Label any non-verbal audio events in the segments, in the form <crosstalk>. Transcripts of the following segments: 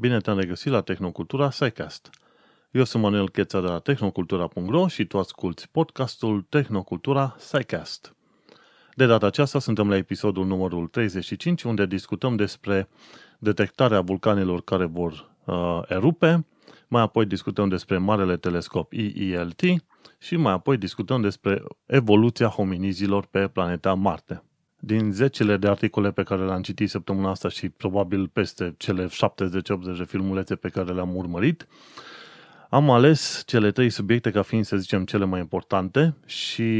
Bine te-am regăsit la Tehnocultura SciCast. Eu sunt Manuel Cheța de la tehnocultura.ro și tu asculti podcastul Tehnocultura SciCast. De data aceasta suntem la episodul numărul 35, unde discutăm despre detectarea vulcanilor care vor uh, erupe, mai apoi discutăm despre marele telescop EELT și mai apoi discutăm despre evoluția hominizilor pe planeta Marte din zecile de articole pe care le-am citit săptămâna asta și probabil peste cele 70-80 de filmulețe pe care le-am urmărit, am ales cele trei subiecte ca fiind, să zicem, cele mai importante și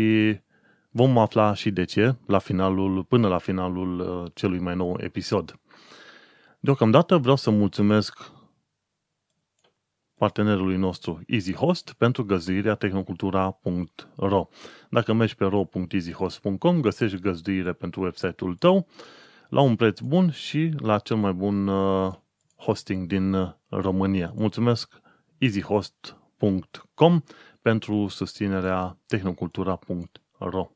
vom afla și de ce la finalul, până la finalul uh, celui mai nou episod. Deocamdată vreau să mulțumesc partenerului nostru EasyHost pentru găzduirea tehnocultura.ro. Dacă mergi pe ro.easyhost.com, găsești găzduire pentru website-ul tău la un preț bun și la cel mai bun uh, hosting din uh, România. Mulțumesc easyhost.com pentru susținerea tehnocultura.ro.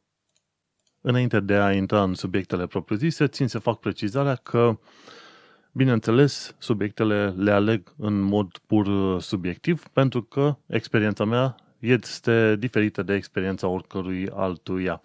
Înainte de a intra în subiectele propriu-zise, țin să fac precizarea că Bineînțeles, subiectele le aleg în mod pur uh, subiectiv, pentru că experiența mea este diferită de experiența oricărui altuia.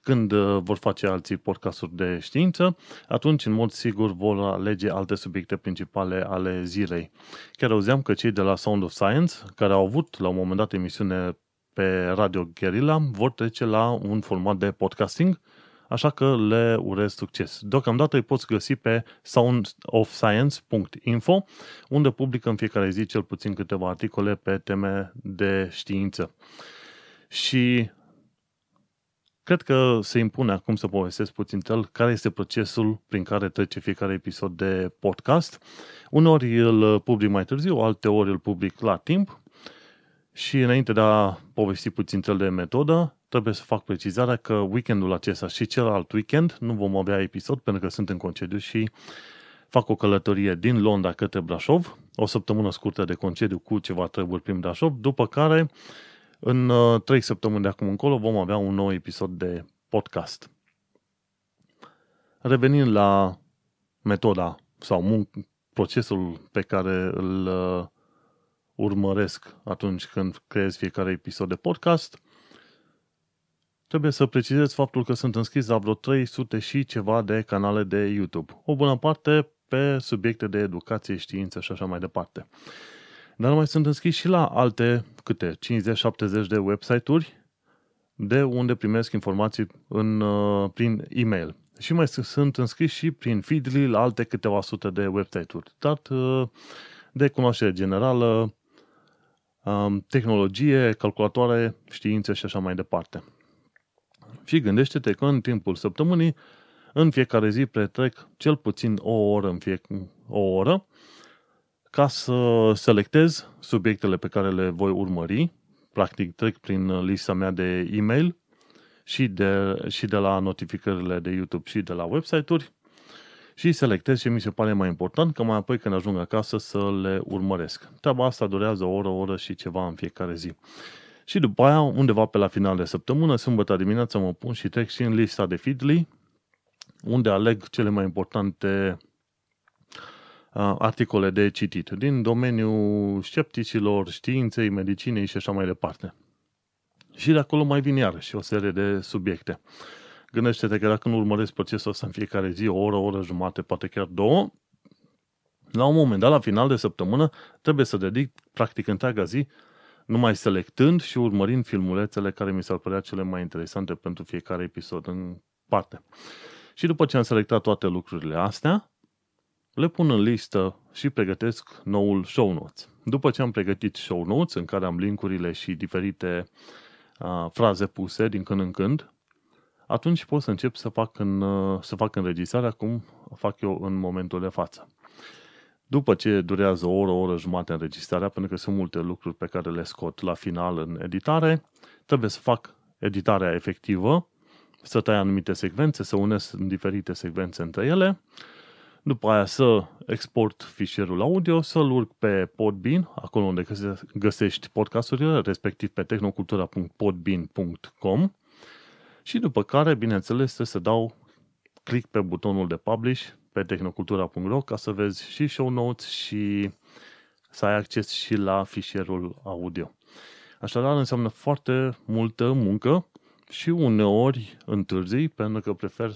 Când uh, vor face alții podcasturi de știință, atunci, în mod sigur, vor alege alte subiecte principale ale zilei. Chiar auzeam că cei de la Sound of Science, care au avut la un moment dat emisiune pe Radio Guerilla, vor trece la un format de podcasting așa că le urez succes. Deocamdată îi poți găsi pe soundofscience.info, unde publică în fiecare zi cel puțin câteva articole pe teme de știință. Și cred că se impune acum să povestesc puțin tel care este procesul prin care trece fiecare episod de podcast. Uneori îl public mai târziu, alte ori îl public la timp și înainte de a povesti puțin tel de metodă, trebuie să fac precizarea că weekendul acesta și celălalt weekend nu vom avea episod pentru că sunt în concediu și fac o călătorie din Londra către Brașov, o săptămână scurtă de concediu cu ceva treburi prin Brașov, după care în uh, trei săptămâni de acum încolo vom avea un nou episod de podcast. Revenind la metoda sau mun- procesul pe care îl uh, urmăresc atunci când creez fiecare episod de podcast, Trebuie să precizez faptul că sunt înscris la vreo 300 și ceva de canale de YouTube. O bună parte pe subiecte de educație, știință și așa mai departe. Dar mai sunt înscris și la alte, câte, 50-70 de website-uri de unde primesc informații în, uh, prin e-mail. Și mai sunt înscris și prin Feedly la alte câteva sute de website-uri. Dat uh, de cunoaștere generală, um, tehnologie, calculatoare, științe și așa mai departe. Și gândește-te că în timpul săptămânii, în fiecare zi pretrec cel puțin o oră în fiecare o oră ca să selectez subiectele pe care le voi urmări. Practic trec prin lista mea de e-mail și de, și de la notificările de YouTube și de la website-uri și selectez ce mi se pare mai important, că mai apoi când ajung acasă să le urmăresc. Treaba asta durează o oră, o oră și ceva în fiecare zi. Și după aia, undeva pe la final de săptămână, sâmbătă dimineața mă pun și trec și în lista de Feedly, unde aleg cele mai importante articole de citit din domeniul scepticilor, științei, medicinei și așa mai departe. Și de acolo mai vin iarăși o serie de subiecte. Gândește-te că dacă nu urmăresc procesul ăsta în fiecare zi, o oră, o oră jumate, poate chiar două, la un moment dat, la final de săptămână, trebuie să dedic practic întreaga zi numai selectând și urmărind filmulețele care mi s-ar părea cele mai interesante pentru fiecare episod în parte. Și după ce am selectat toate lucrurile astea, le pun în listă și pregătesc noul show notes. După ce am pregătit show notes, în care am linkurile și diferite uh, fraze puse din când în când, atunci pot să încep să fac, în, uh, să fac înregistrarea cum fac eu în momentul de față. După ce durează o oră, o oră jumate înregistrarea, pentru că sunt multe lucruri pe care le scot la final în editare, trebuie să fac editarea efectivă, să tai anumite secvențe, să unesc în diferite secvențe între ele, după aia să export fișierul audio, să-l urc pe Podbean, acolo unde găsești podcasturile, respectiv pe tehnocultura.podbean.com și după care, bineînțeles, trebuie să dau click pe butonul de publish pe tehnocultura.ro ca să vezi și show notes și să ai acces și la fișierul audio. Așadar înseamnă foarte multă muncă și uneori întârzii pentru că prefer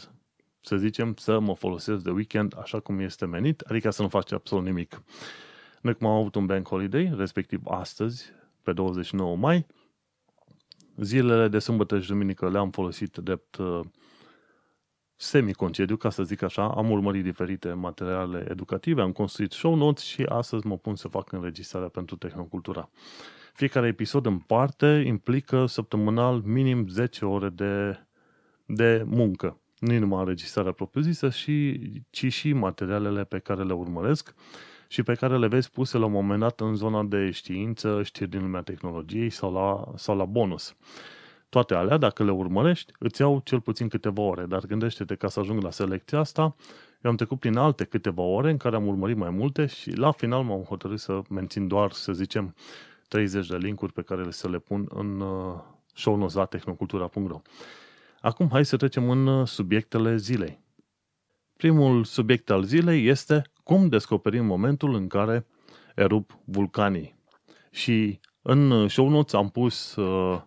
să zicem, să mă folosesc de weekend așa cum este menit, adică să nu faci absolut nimic. Noi cum am avut un bank holiday, respectiv astăzi, pe 29 mai, zilele de sâmbătă și duminică le-am folosit drept uh, semi-concediu, ca să zic așa, am urmărit diferite materiale educative, am construit show notes și astăzi mă pun să fac înregistrarea pentru Tehnocultura. Fiecare episod în parte implică săptămânal minim 10 ore de, de muncă nu numai înregistrarea propriu-zisă, și, ci și materialele pe care le urmăresc și pe care le vezi puse la un moment dat în zona de știință, știri din lumea tehnologiei sau la, sau la bonus. Toate alea, dacă le urmărești, îți iau cel puțin câteva ore, dar gândește-te ca să ajung la selecția asta, eu am trecut prin alte câteva ore în care am urmărit mai multe și la final m-am hotărât să mențin doar, să zicem, 30 de linkuri pe care să le pun în uh, show notes la tehnocultura.ro. Acum hai să trecem în uh, subiectele zilei. Primul subiect al zilei este cum descoperim momentul în care erup vulcanii. Și în uh, show notes am pus uh,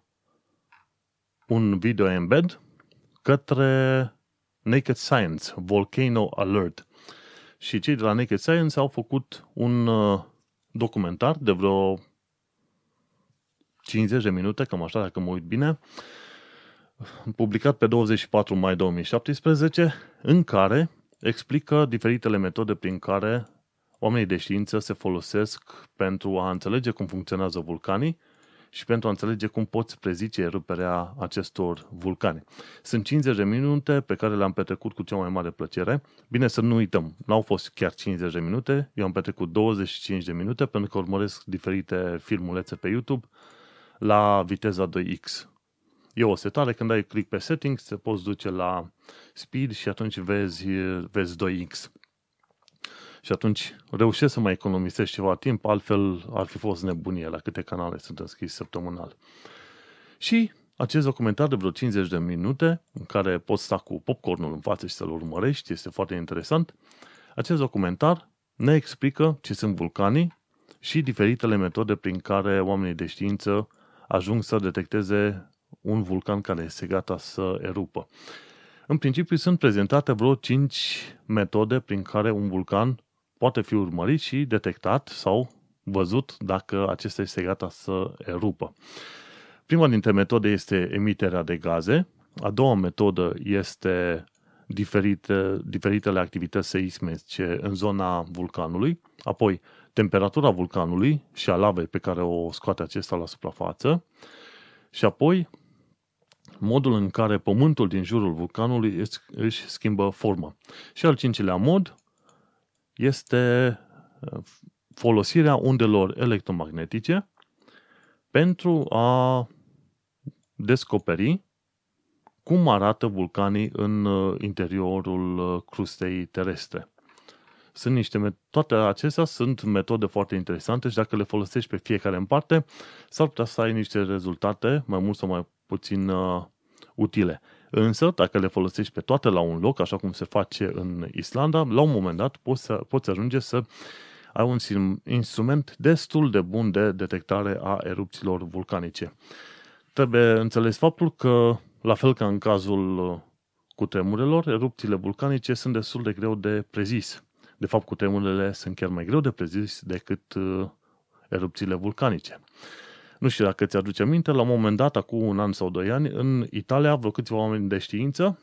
un video embed către Naked Science, Volcano Alert. Și cei de la Naked Science au făcut un uh, documentar de vreo 50 de minute, cam așa dacă mă uit bine, publicat pe 24 mai 2017, în care explică diferitele metode prin care oamenii de știință se folosesc pentru a înțelege cum funcționează vulcanii și pentru a înțelege cum poți prezice eruperea acestor vulcani. Sunt 50 de minute pe care le-am petrecut cu cea mai mare plăcere. Bine să nu uităm, nu au fost chiar 50 de minute, eu am petrecut 25 de minute pentru că urmăresc diferite filmulețe pe YouTube la viteza 2x. E o setare, când ai click pe settings, te poți duce la speed și atunci vezi, vezi 2x. Și atunci reușești să mai economisești ceva timp, altfel ar fi fost nebunie la câte canale sunt înscris săptămânal. Și acest documentar de vreo 50 de minute, în care poți sta cu popcornul în față și să-l urmărești, este foarte interesant. Acest documentar ne explică ce sunt vulcanii și diferitele metode prin care oamenii de știință ajung să detecteze un vulcan care este gata să erupă. În principiu sunt prezentate vreo 5 metode prin care un vulcan poate fi urmărit și detectat sau văzut dacă acesta este gata să erupă. Prima dintre metode este emiterea de gaze, a doua metodă este diferite, diferitele activități seismice în zona vulcanului, apoi temperatura vulcanului și a lavei pe care o scoate acesta la suprafață și apoi modul în care pământul din jurul vulcanului își schimbă formă. Și al cincilea mod este uh, folosirea undelor electromagnetice pentru a descoperi cum arată vulcanii în uh, interiorul uh, crustei terestre. Sunt niște, toate acestea sunt metode foarte interesante și dacă le folosești pe fiecare în parte, s-ar putea să ai niște rezultate mai mult sau mai puțin uh, utile. Însă, dacă le folosești pe toate la un loc, așa cum se face în Islanda, la un moment dat poți, să, poți ajunge să ai un instrument destul de bun de detectare a erupțiilor vulcanice. Trebuie înțeles faptul că, la fel ca în cazul cutremurelor, erupțiile vulcanice sunt destul de greu de prezis. De fapt, cutremurele sunt chiar mai greu de prezis decât uh, erupțiile vulcanice. Nu știu dacă ți-aduce minte, la un moment dat, acum un an sau doi ani, în Italia, vreo câțiva oameni de știință,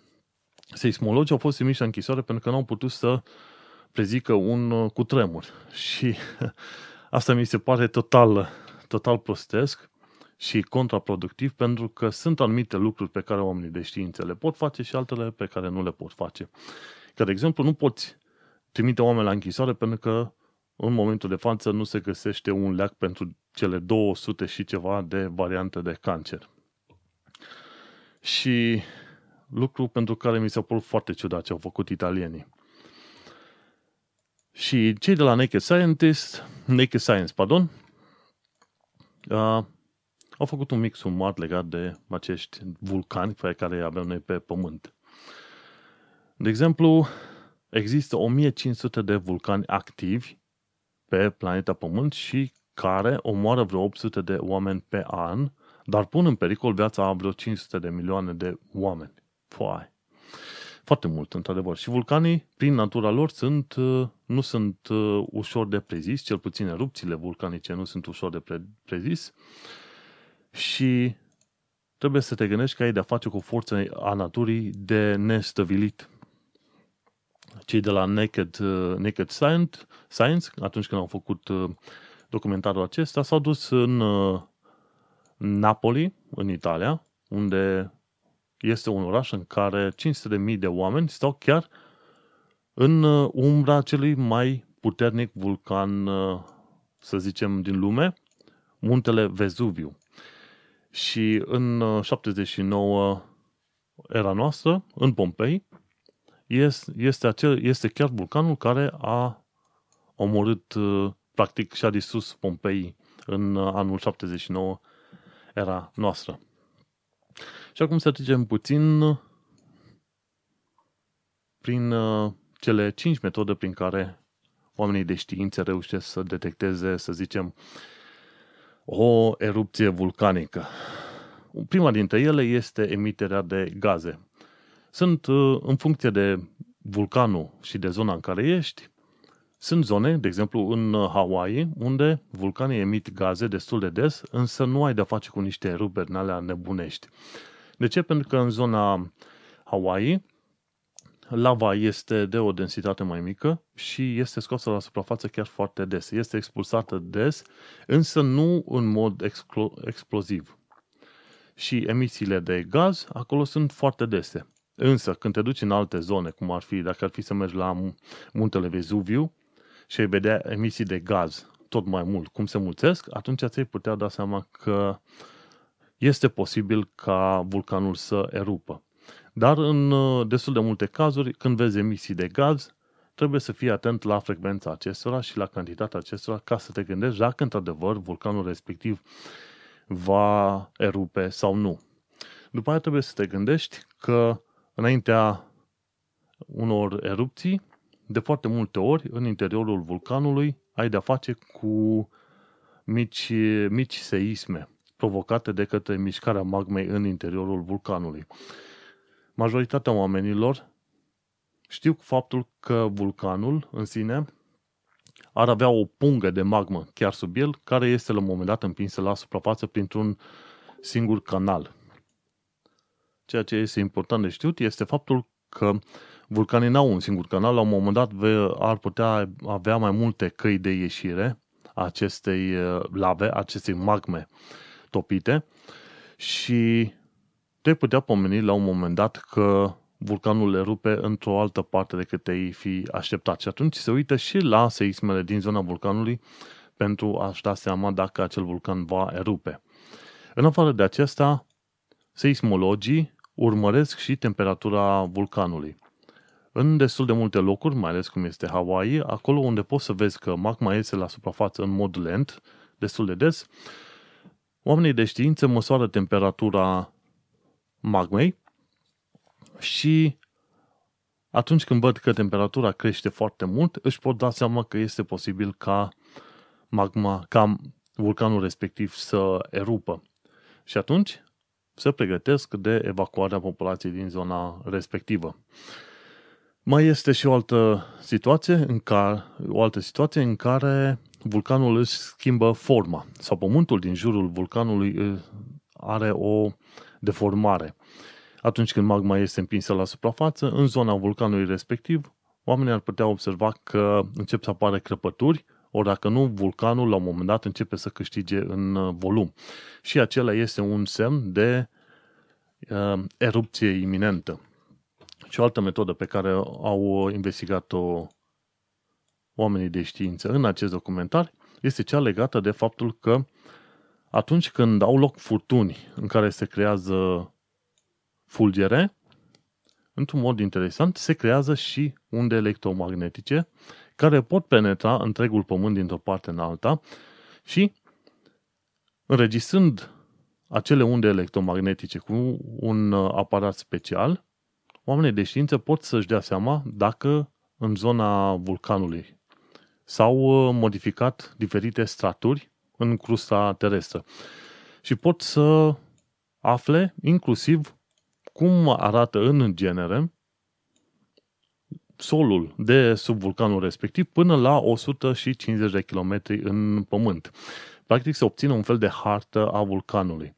seismologi, au fost trimiși la închisoare pentru că nu au putut să prezică un uh, cutremur. <laughs> Și <laughs> asta mi se pare total, total prostesc și contraproductiv pentru că sunt anumite lucruri pe care oamenii de știință le pot face și altele pe care nu le pot face. Ca de exemplu, nu poți trimite oameni la închisoare pentru că în momentul de față nu se găsește un leac pentru cele 200 și ceva de variante de cancer. Și lucru pentru care mi s-a părut foarte ciudat ce au făcut italienii. Și cei de la Naked Scientist, Naked Science, pardon, uh, au făcut un mix sumat legat de acești vulcani pe care îi avem noi pe Pământ. De exemplu, există 1500 de vulcani activi pe planeta Pământ și care omoară vreo 800 de oameni pe an, dar pun în pericol viața a vreo 500 de milioane de oameni. Foai. Foarte mult, într-adevăr. Și vulcanii, prin natura lor, sunt, uh, nu sunt uh, ușor de prezis, cel puțin erupțiile vulcanice nu sunt ușor de pre- prezis și trebuie să te gândești că ai de-a face cu o forță a naturii de nestăvilit. Cei de la Naked, uh, Naked Science, Science, atunci când au făcut documentarul acesta, s-au dus în Napoli, în Italia, unde este un oraș în care 500.000 de oameni stau chiar în uh, umbra celui mai puternic vulcan, uh, să zicem, din lume, muntele Vezuviu. Și în 79 uh, era noastră, în Pompei, este, este, acel, este chiar vulcanul care a omorât, practic, și-a distrus Pompei în anul 79 era noastră. Și acum să trecem puțin prin uh, cele cinci metode prin care oamenii de știință reușesc să detecteze, să zicem, o erupție vulcanică. Prima dintre ele este emiterea de gaze. Sunt uh, în funcție de vulcanul și de zona în care ești, sunt zone, de exemplu în Hawaii, unde vulcanii emit gaze destul de des, însă nu ai de-a face cu niște eruperi alea nebunești. De ce? Pentru că în zona Hawaii lava este de o densitate mai mică și este scoasă la suprafață chiar foarte des. Este expulsată des, însă nu în mod explo- exploziv. Și emisiile de gaz acolo sunt foarte dese. Însă, când te duci în alte zone, cum ar fi, dacă ar fi să mergi la muntele Vezuviu și ai vedea emisii de gaz tot mai mult, cum se mulțesc, atunci ți-ai putea da seama că este posibil ca vulcanul să erupă. Dar în uh, destul de multe cazuri, când vezi emisii de gaz, trebuie să fii atent la frecvența acestora și la cantitatea acestora ca să te gândești dacă într-adevăr vulcanul respectiv va erupe sau nu. După aia trebuie să te gândești că înaintea unor erupții, de foarte multe ori, în interiorul vulcanului, ai de-a face cu mici, mici seisme provocate de către mișcarea magmei în interiorul vulcanului. Majoritatea oamenilor știu faptul că vulcanul în sine ar avea o pungă de magmă chiar sub el, care este la un moment dat împinsă la suprafață printr-un singur canal. Ceea ce este important de știut este faptul că vulcanii n-au un singur canal, la un moment dat ar putea avea mai multe căi de ieșire acestei uh, lave, acestei magme topite și te putea pomeni la un moment dat că vulcanul le rupe într-o altă parte decât te-ai fi așteptat. Și atunci se uită și la seismele din zona vulcanului pentru a-și da seama dacă acel vulcan va erupe. În afară de acesta, seismologii urmăresc și temperatura vulcanului. În destul de multe locuri, mai ales cum este Hawaii, acolo unde poți să vezi că magma iese la suprafață în mod lent, destul de des, Oamenii de știință măsoară temperatura magmei și atunci când văd că temperatura crește foarte mult, își pot da seama că este posibil ca magma, ca vulcanul respectiv să erupă. Și atunci se pregătesc de evacuarea populației din zona respectivă. Mai este și o altă situație în care, o altă situație în care vulcanul își schimbă forma sau pământul din jurul vulcanului are o deformare. Atunci când magma este împinsă la suprafață, în zona vulcanului respectiv, oamenii ar putea observa că încep să apară crăpături, ori dacă nu, vulcanul la un moment dat începe să câștige în uh, volum. Și acela este un semn de uh, erupție iminentă. Și o altă metodă pe care au investigat-o oamenii de știință în acest documentar este cea legată de faptul că atunci când au loc furtuni în care se creează fulgere, într-un mod interesant, se creează și unde electromagnetice care pot penetra întregul pământ dintr-o parte în alta și înregistrând acele unde electromagnetice cu un aparat special, oamenii de știință pot să-și dea seama dacă în zona vulcanului. S-au uh, modificat diferite straturi în crusta terestră și pot să afle inclusiv cum arată în genere solul de sub vulcanul respectiv până la 150 de km în pământ. Practic se obține un fel de hartă a vulcanului.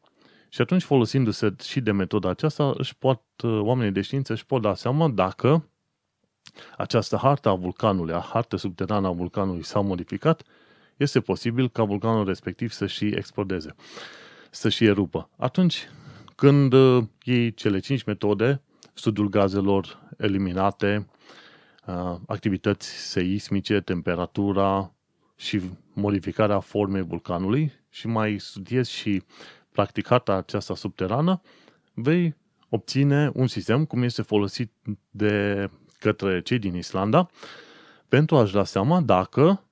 Și atunci, folosindu-se și de metoda aceasta, își pot, oamenii de știință își pot da seama dacă această hartă a vulcanului, a hartă subterană a vulcanului s-a modificat, este posibil ca vulcanul respectiv să și explodeze, să și erupă. Atunci, când uh, iei cele cinci metode, studiul gazelor eliminate, uh, activități seismice, temperatura și modificarea formei vulcanului și mai studiezi și practicata aceasta subterană, vei obține un sistem cum este folosit de către cei din Islanda pentru a-și da seama dacă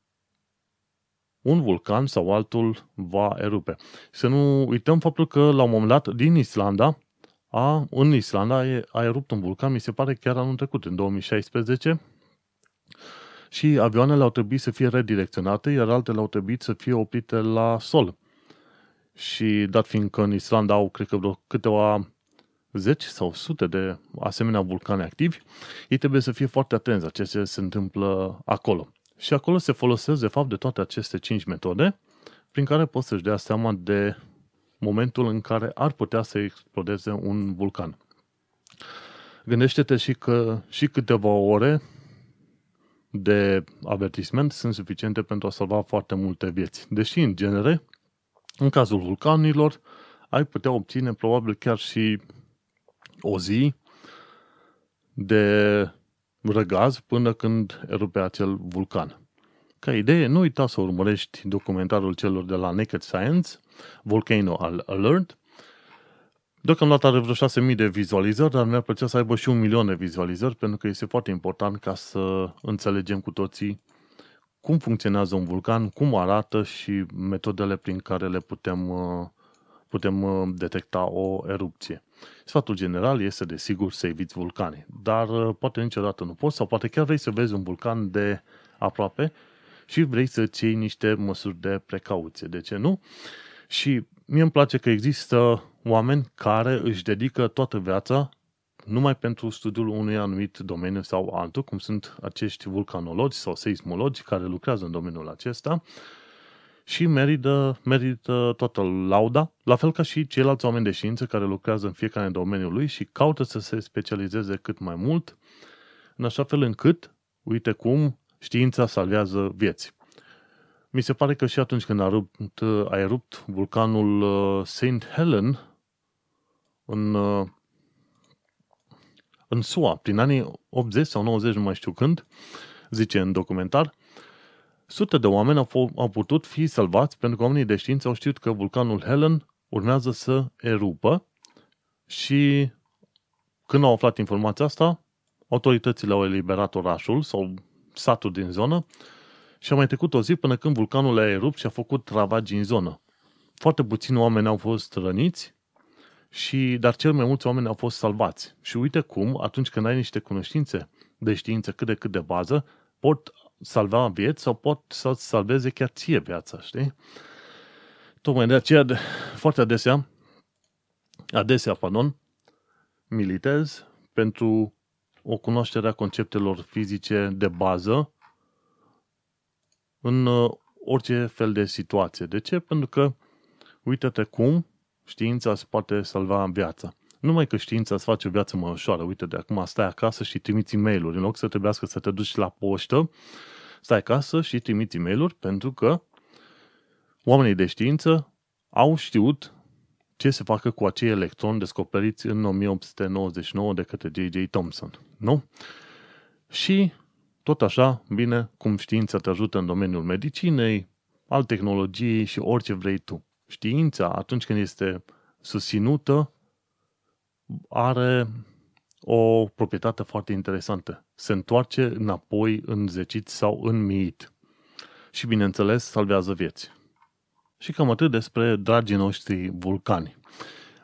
un vulcan sau altul va erupe. Să nu uităm faptul că la un moment dat din Islanda, a, în Islanda a erupt un vulcan, mi se pare chiar anul trecut, în 2016, și avioanele au trebuit să fie redirecționate, iar altele au trebuit să fie oprite la sol. Și dat fiind că în Islanda au, cred că, vreo câteva zeci sau sute de asemenea vulcane activi, ei trebuie să fie foarte atenți la ce se întâmplă acolo. Și acolo se folosesc, de fapt, de toate aceste cinci metode, prin care poți să-și dea seama de momentul în care ar putea să explodeze un vulcan. Gândește-te și că și câteva ore de avertisment sunt suficiente pentru a salva foarte multe vieți. Deși, în genere, în cazul vulcanilor, ai putea obține probabil chiar și o zi de răgaz până când erupe acel vulcan. Ca idee, nu uita să urmărești documentarul celor de la Naked Science, Volcano Alert. Deocamdată are vreo 6.000 de vizualizări, dar mi-ar plăcea să aibă și un milion de vizualizări, pentru că este foarte important ca să înțelegem cu toții cum funcționează un vulcan, cum arată și metodele prin care le putem, uh, putem uh, detecta o erupție. Sfatul general este, desigur, să eviți vulcane, dar uh, poate niciodată nu poți sau poate chiar vrei să vezi un vulcan de aproape și vrei să-ți iei niște măsuri de precauție. De ce nu? Și mie îmi place că există oameni care își dedică toată viața numai pentru studiul unui anumit domeniu sau altul, cum sunt acești vulcanologi sau seismologi care lucrează în domeniul acesta și merită, merită toată lauda, la fel ca și ceilalți oameni de știință care lucrează în fiecare domeniu lui și caută să se specializeze cât mai mult, în așa fel încât, uite cum, știința salvează vieți. Mi se pare că și atunci când a erupt, a erupt vulcanul uh, St. Helen în, uh, în SUA, prin anii 80 sau 90, nu mai știu când, zice în documentar, Sute de oameni au, f- au putut fi salvați pentru că oamenii de știință au știut că vulcanul Helen urmează să erupă și când au aflat informația asta, autoritățile au eliberat orașul sau satul din zonă și a mai trecut o zi până când vulcanul a erupt și a făcut ravagi în zonă. Foarte puțini oameni au fost răniți, și, dar cel mai mulți oameni au fost salvați. Și uite cum, atunci când ai niște cunoștințe de știință cât de cât de bază, pot salva vieți sau pot să-ți salveze chiar ție viața, știi? Tocmai de aceea, de, foarte adesea, adesea, pardon, militez pentru o cunoaștere a conceptelor fizice de bază în uh, orice fel de situație. De ce? Pentru că, uite-te cum știința îți poate salva viața. Numai că știința îți face viața mai ușoară. Uite, de acum stai acasă și trimiți e mail În loc să trebuiască să te duci la poștă, stai acasă și trimiți e mail pentru că oamenii de știință au știut ce se facă cu acei electroni descoperiți în 1899 de către J.J. Thomson. Nu? Și tot așa, bine, cum știința te ajută în domeniul medicinei, al tehnologiei și orice vrei tu. Știința, atunci când este susținută, are o proprietate foarte interesantă. Se întoarce înapoi în zecit sau în miit. Și, bineînțeles, salvează vieți. Și cam atât despre dragii noștri vulcani.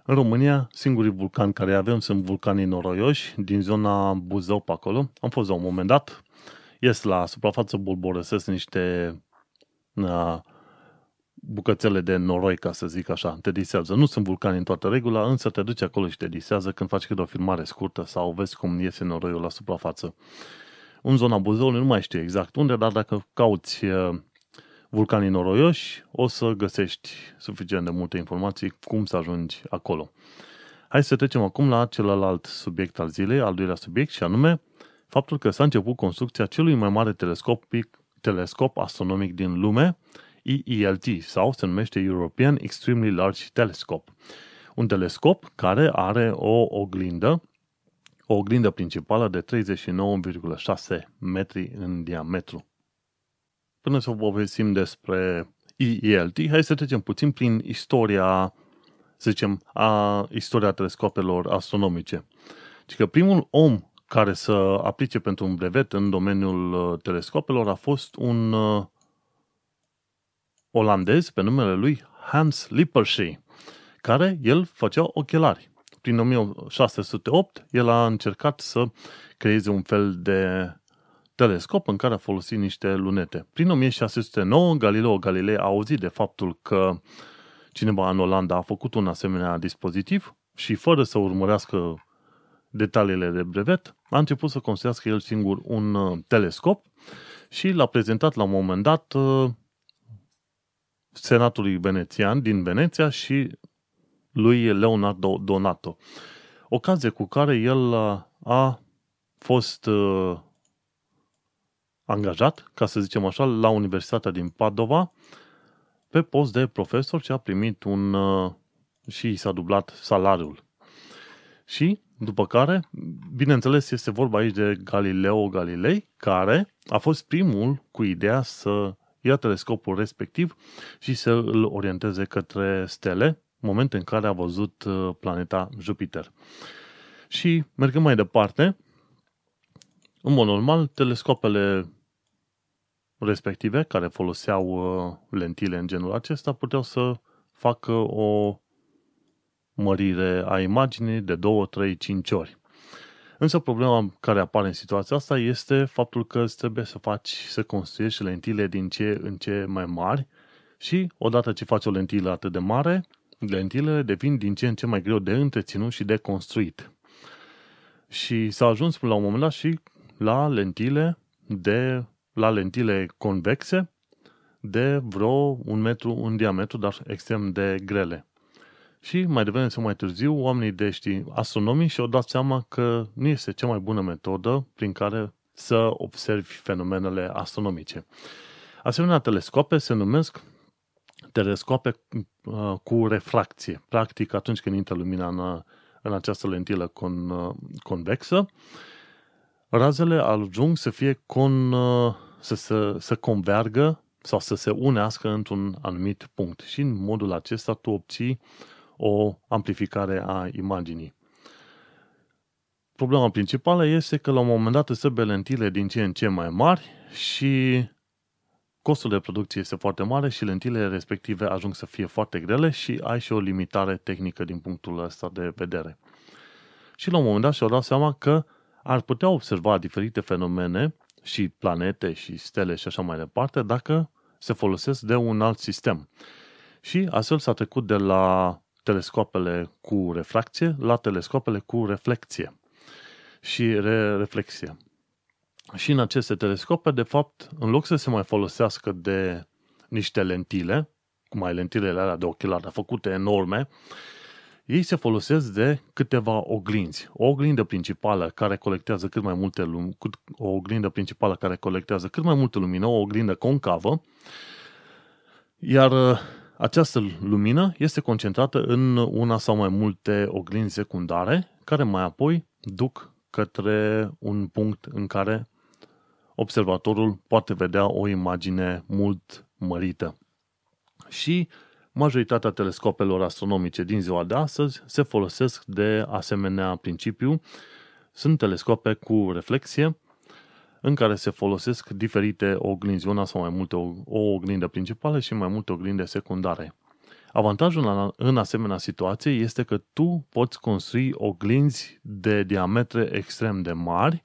În România, singurii vulcani care avem sunt vulcanii noroioși din zona Buzău pe acolo. Am fost la un moment dat ies la suprafață, bolborăsesc niște uh, bucățele de noroi, ca să zic așa, te disează. Nu sunt vulcani în toată regula, însă te duci acolo și te disează când faci câte o filmare scurtă sau vezi cum iese noroiul la suprafață. În zona Buzăului nu mai știu exact unde, dar dacă cauți uh, vulcanii noroioși, o să găsești suficient de multe informații cum să ajungi acolo. Hai să trecem acum la celălalt subiect al zilei, al doilea subiect, și anume faptul că s-a început construcția celui mai mare telescopic, telescop astronomic din lume, EELT, sau se numește European Extremely Large Telescope. Un telescop care are o oglindă, o oglindă principală de 39,6 metri în diametru. Până să povestim despre EELT, hai să trecem puțin prin istoria, să zicem, a istoria telescopelor astronomice. Și că primul om care să aplice pentru un brevet în domeniul uh, telescopelor a fost un uh, olandez pe numele lui Hans Lippershey, care el făcea ochelari. Prin 1608, el a încercat să creeze un fel de telescop în care a folosit niște lunete. Prin 1609, Galileo Galilei a auzit de faptul că cineva în Olanda a făcut un asemenea dispozitiv și fără să urmărească detaliile de brevet, a început să construiască el singur un uh, telescop și l-a prezentat la un moment dat uh, senatului venețian din Veneția și lui Leonardo Donato. Ocazie cu care el a fost angajat, ca să zicem așa, la Universitatea din Padova pe post de profesor și a primit un și i s-a dublat salariul. Și după care, bineînțeles, este vorba aici de Galileo Galilei, care a fost primul cu ideea să ia telescopul respectiv și să îl orienteze către stele, moment în care a văzut uh, planeta Jupiter. Și mergând mai departe, în mod normal, telescopele respective, care foloseau uh, lentile în genul acesta, puteau să facă o mărire a imaginii de 2, 3, 5 ori. Însă problema care apare în situația asta este faptul că îți trebuie să faci, să construiești lentile din ce în ce mai mari și odată ce faci o lentilă atât de mare, lentilele devin din ce în ce mai greu de întreținut și de construit. Și s-a ajuns la un moment dat și la lentile de la lentile convexe de vreo un metru în diametru, dar extrem de grele. Și mai devreme sau mai târziu, oamenii de știi astronomii și-au dat seama că nu este cea mai bună metodă prin care să observi fenomenele astronomice. Asemenea, telescope se numesc telescope uh, cu refracție. Practic, atunci când intră lumina în, în această lentilă con, uh, convexă, razele ajung să fie con, uh, să, să, să convergă sau să se unească într-un anumit punct. Și în modul acesta tu obții o amplificare a imaginii. Problema principală este că la un moment dat se lentile din ce în ce mai mari și costul de producție este foarte mare și lentile respective ajung să fie foarte grele și ai și o limitare tehnică din punctul ăsta de vedere. Și la un moment dat și-au dat seama că ar putea observa diferite fenomene și planete și stele și așa mai departe dacă se folosesc de un alt sistem. Și astfel s-a trecut de la telescoapele cu refracție la telescoapele cu reflecție și re- reflexie. Și în aceste telescope, de fapt, în loc să se mai folosească de niște lentile, cum ai lentilele alea de ochelari făcute enorme, ei se folosesc de câteva oglinzi. O oglindă principală care colectează cât mai multe lum- o oglindă principală care colectează cât mai multă lumină, o oglindă concavă, iar această lumină este concentrată în una sau mai multe oglinzi secundare, care mai apoi duc către un punct în care observatorul poate vedea o imagine mult mărită. Și majoritatea telescopelor astronomice din ziua de astăzi se folosesc de asemenea principiu. Sunt telescope cu reflexie în care se folosesc diferite oglinzi, una sau mai multe, o oglindă principală și mai multe oglinde secundare. Avantajul în asemenea situație este că tu poți construi oglinzi de diametre extrem de mari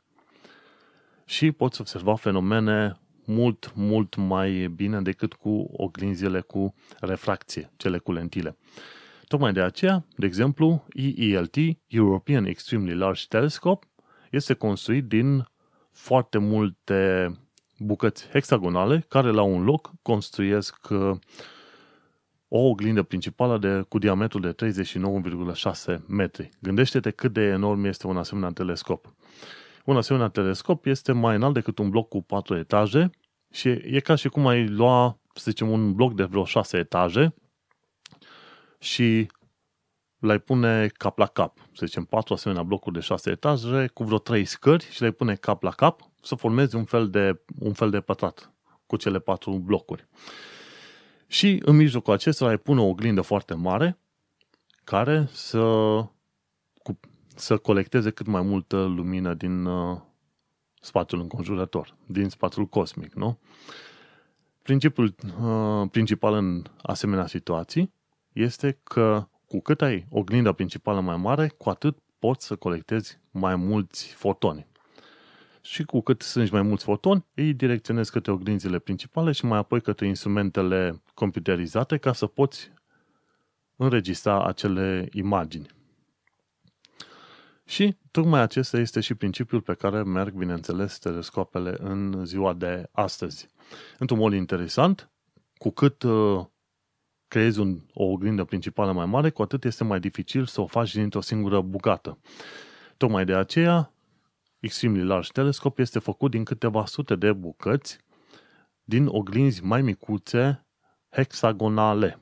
și poți observa fenomene mult, mult mai bine decât cu oglinzile cu refracție, cele cu lentile. Tocmai de aceea, de exemplu, EELT, European Extremely Large Telescope, este construit din foarte multe bucăți hexagonale care la un loc construiesc uh, o oglindă principală de, cu diametru de 39,6 metri. Gândește-te cât de enorm este un asemenea telescop. Un asemenea telescop este mai înalt decât un bloc cu 4 etaje și e ca și cum ai lua, să zicem, un bloc de vreo 6 etaje și l-ai pune cap la cap. Să zicem, patru asemenea blocuri de 6 etaje cu vreo 3 scări și le pune cap la cap să formezi un fel de, un fel de pătrat cu cele patru blocuri. Și în mijlocul acestora ai pune o oglindă foarte mare care să, cu, să colecteze cât mai multă lumină din uh, spațiul înconjurător, din spațiul cosmic, nu? Principiul uh, principal în asemenea situații este că cu cât ai oglinda principală mai mare, cu atât poți să colectezi mai mulți fotoni și cu cât sunt mai mulți fotoni, îi direcționezi către oglinzile principale și mai apoi către instrumentele computerizate ca să poți înregistra acele imagini. Și tocmai acesta este și principiul pe care merg, bineînțeles, telescoapele în ziua de astăzi. Într-un mod interesant, cu cât uh, creezi un, o oglindă principală mai mare, cu atât este mai dificil să o faci dintr-o singură bucată. Tocmai de aceea, Extremely Large Telescope este făcut din câteva sute de bucăți din oglinzi mai micuțe hexagonale.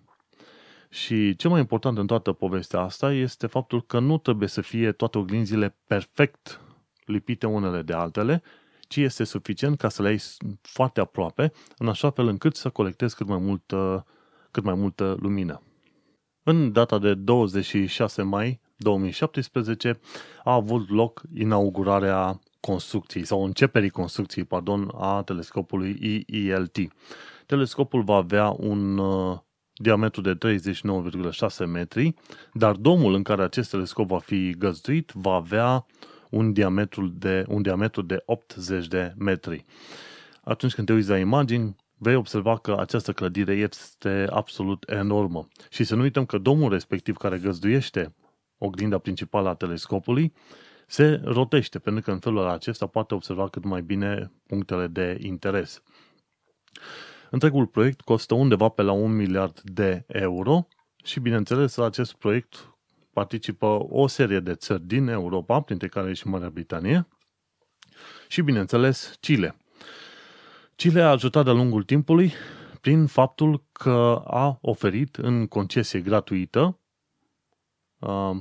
Și cel mai important în toată povestea asta este faptul că nu trebuie să fie toate oglinzile perfect lipite unele de altele, ci este suficient ca să le ai foarte aproape, în așa fel încât să colectezi cât mai multă, cât mai multă lumină. În data de 26 mai 2017 a avut loc inaugurarea construcției sau începerii construcției, pardon, a telescopului EELT. Telescopul va avea un uh, diametru de 39,6 metri, dar domul în care acest telescop va fi găzduit va avea un diametru de, un diametru de 80 de metri. Atunci când te uiți la imagini, vei observa că această clădire este absolut enormă. Și să nu uităm că domul respectiv care găzduiește oglinda principală a telescopului, se rotește, pentru că în felul acesta poate observa cât mai bine punctele de interes. Întregul proiect costă undeva pe la un miliard de euro și, bineînțeles, la acest proiect participă o serie de țări din Europa, printre care și Marea Britanie, și, bineînțeles, Chile. Chile a ajutat de-a lungul timpului prin faptul că a oferit în concesie gratuită uh,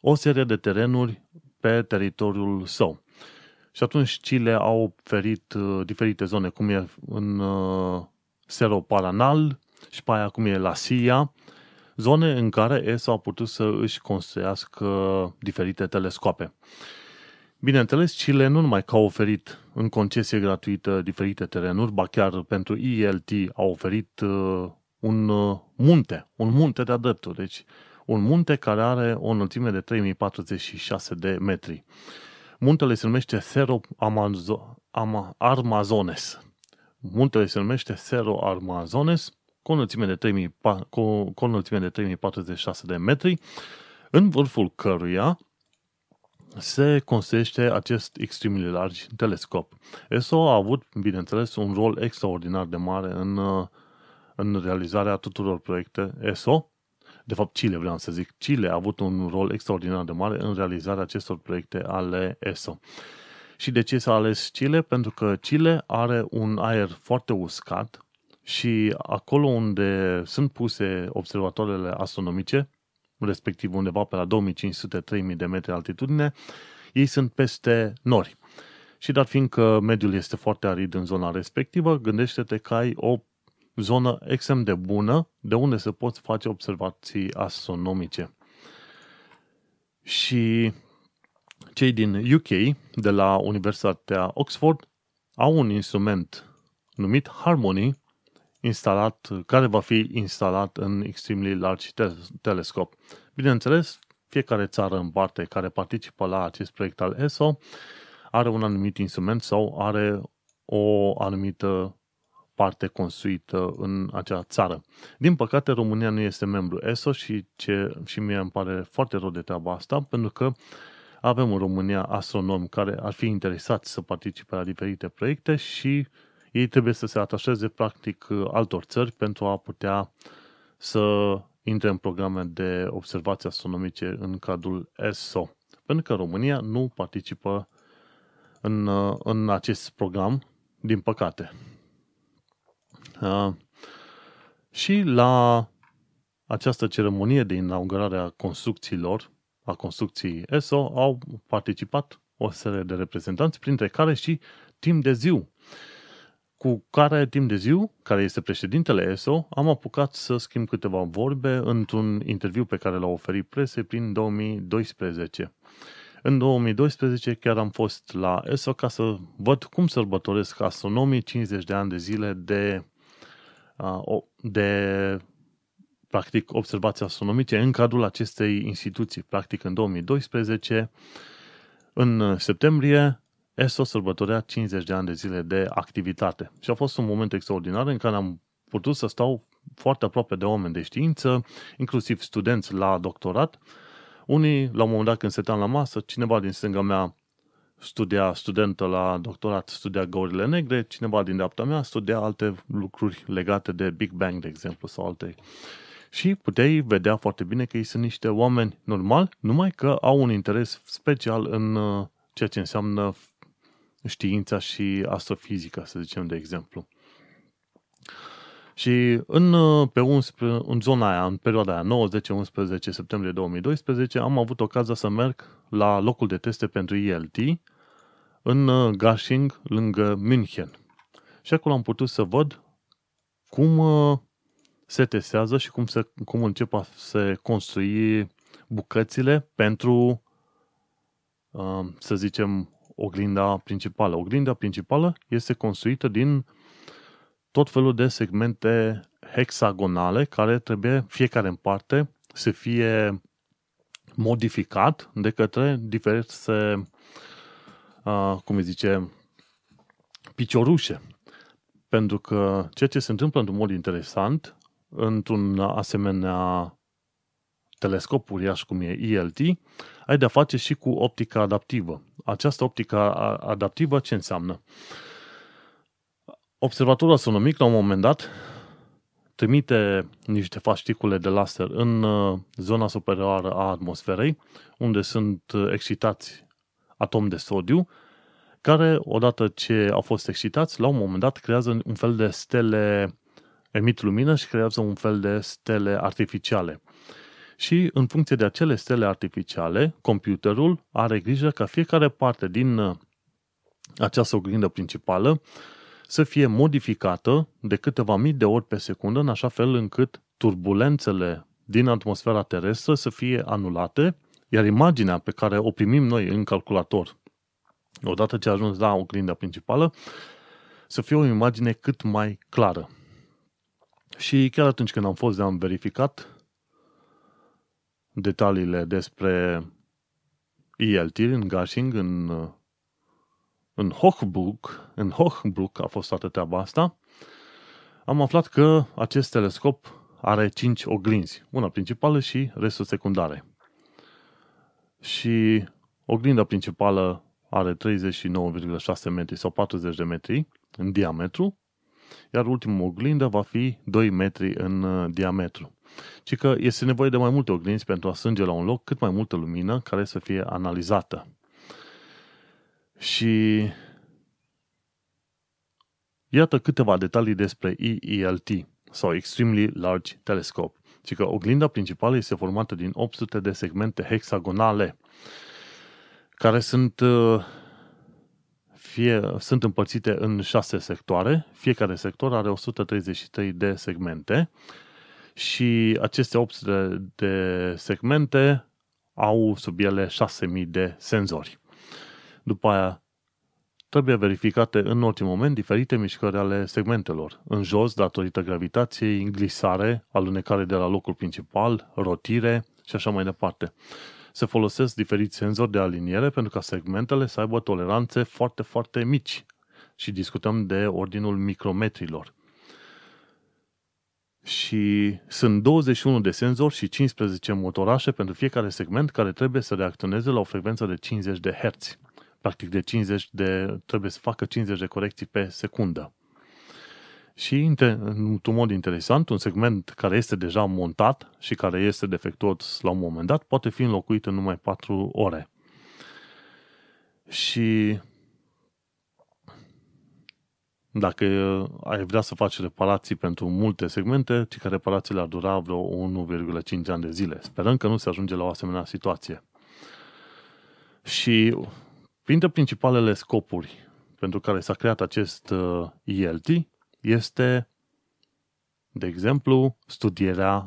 o serie de terenuri pe teritoriul său. Și atunci Chile a oferit uh, diferite zone, cum e în uh, Cerro Paranal și pe aia cum e la Sia, zone în care ESA a putut să își construiască diferite telescoape. Bineînțeles, Chile nu numai că a oferit în concesie gratuită diferite terenuri, ba chiar pentru ILT a oferit uh, un uh, munte, un munte de-a dreptul. Deci un munte care are o înălțime de 3046 de metri. Muntele se numește Cerro Armazones. Muntele se numește Cerro Armazones cu o înălțime de, 3000, cu, cu o înălțime de 3046 de metri, în vârful căruia se construiește acest extremely large telescop. ESO a avut, bineînțeles, un rol extraordinar de mare în, în realizarea tuturor proiecte ESO, de fapt Chile vreau să zic, Chile a avut un rol extraordinar de mare în realizarea acestor proiecte ale ESO. Și de ce s-a ales Chile? Pentru că Chile are un aer foarte uscat și acolo unde sunt puse observatoarele astronomice, respectiv undeva pe la 2500-3000 de metri altitudine, ei sunt peste nori. Și dat fiindcă mediul este foarte arid în zona respectivă, gândește-te că ai o zonă extrem de bună de unde se pot face observații astronomice. Și cei din UK, de la Universitatea Oxford, au un instrument numit Harmony, instalat, care va fi instalat în Extremely Large Telescope. Bineînțeles, fiecare țară în parte care participă la acest proiect al ESO are un anumit instrument sau are o anumită parte construită în acea țară. Din păcate, România nu este membru ESO și, ce, și mie îmi pare foarte rău de treaba asta, pentru că avem în România astronomi care ar fi interesați să participe la diferite proiecte și ei trebuie să se atașeze practic altor țări pentru a putea să intre în programe de observații astronomice în cadrul ESO. Pentru că România nu participă în, în acest program, din păcate. Uh, și la această ceremonie de inaugurare a construcțiilor, a construcției ESO, au participat o serie de reprezentanți, printre care și Tim de Ziu, cu care Tim de Ziu, care este președintele ESO, am apucat să schimb câteva vorbe într-un interviu pe care l-a oferit presei prin 2012. În 2012 chiar am fost la ESO ca să văd cum sărbătoresc astronomii 50 de ani de zile de de practic observații astronomice în cadrul acestei instituții. Practic în 2012, în septembrie, ESO sărbătorea 50 de ani de zile de activitate. Și a fost un moment extraordinar în care am putut să stau foarte aproape de oameni de știință, inclusiv studenți la doctorat. Unii, la un moment dat când stăteam la masă, cineva din stânga mea studia studentă la doctorat, studia găurile negre, cineva din dreapta mea studia alte lucruri legate de Big Bang, de exemplu, sau alte. Și puteai vedea foarte bine că ei sunt niște oameni normali, numai că au un interes special în uh, ceea ce înseamnă știința și astrofizica, să zicem, de exemplu. Și în, uh, pe 11, în zona aia, în perioada aia, 9-10-11 septembrie 2012, am avut ocazia să merg la locul de teste pentru ELT în uh, Garching, lângă München. Și acolo am putut să văd cum uh, se testează și cum, se, cum încep a se construi bucățile pentru, să zicem, oglinda principală. Oglinda principală este construită din tot felul de segmente hexagonale care trebuie fiecare în parte să fie modificat de către diverse, uh, cum îi zice, piciorușe. Pentru că ceea ce se întâmplă într-un mod interesant, într-un asemenea telescop uriaș cum e ELT, ai de-a face și cu optica adaptivă. Această optică adaptivă ce înseamnă? Observatorul astronomic, la un moment dat, trimite niște fascicule de laser în uh, zona superioară a atmosferei, unde sunt uh, excitați atomi de sodiu, care, odată ce au fost excitați, la un moment dat creează un fel de stele, emit lumină și creează un fel de stele artificiale. Și în funcție de acele stele artificiale, computerul are grijă ca fiecare parte din uh, această oglindă principală să fie modificată de câteva mii de ori pe secundă, în așa fel încât turbulențele din atmosfera terestră să fie anulate, iar imaginea pe care o primim noi în calculator, odată ce a ajuns la oglinda principală, să fie o imagine cât mai clară. Și chiar atunci când am fost de am verificat detaliile despre ELT în Gashing, în în Hochbruck, în Hochbruck a fost toată treaba asta, am aflat că acest telescop are 5 oglinzi, una principală și restul secundare. Și oglinda principală are 39,6 metri sau 40 de metri în diametru, iar ultima oglindă va fi 2 metri în uh, diametru. Ci că este nevoie de mai multe oglinzi pentru a strânge la un loc cât mai multă lumină care să fie analizată. Și iată câteva detalii despre EELT, sau Extremely Large Telescope, ci că oglinda principală este formată din 800 de segmente hexagonale, care sunt, uh, fie, sunt împărțite în șase sectoare, fiecare sector are 133 de segmente și aceste 800 de segmente au sub ele 6000 de senzori. După aia, trebuie verificate în orice moment diferite mișcări ale segmentelor. În jos, datorită gravitației, glisare, alunecare de la locul principal, rotire și așa mai departe. se folosesc diferiți senzori de aliniere pentru ca segmentele să aibă toleranțe foarte, foarte mici. Și discutăm de ordinul micrometrilor. Și sunt 21 de senzori și 15 motorașe pentru fiecare segment care trebuie să reacționeze la o frecvență de 50 de Hz. Practic de 50 de, trebuie să facă 50 de corecții pe secundă. Și, într-un mod interesant, un segment care este deja montat și care este defectuos la un moment dat, poate fi înlocuit în numai 4 ore. Și dacă ai vrea să faci reparații pentru multe segmente, ci că reparațiile ar dura vreo 1,5 ani de zile. Sperăm că nu se ajunge la o asemenea situație. Și printre principalele scopuri pentru care s-a creat acest ELT este, de exemplu, studierea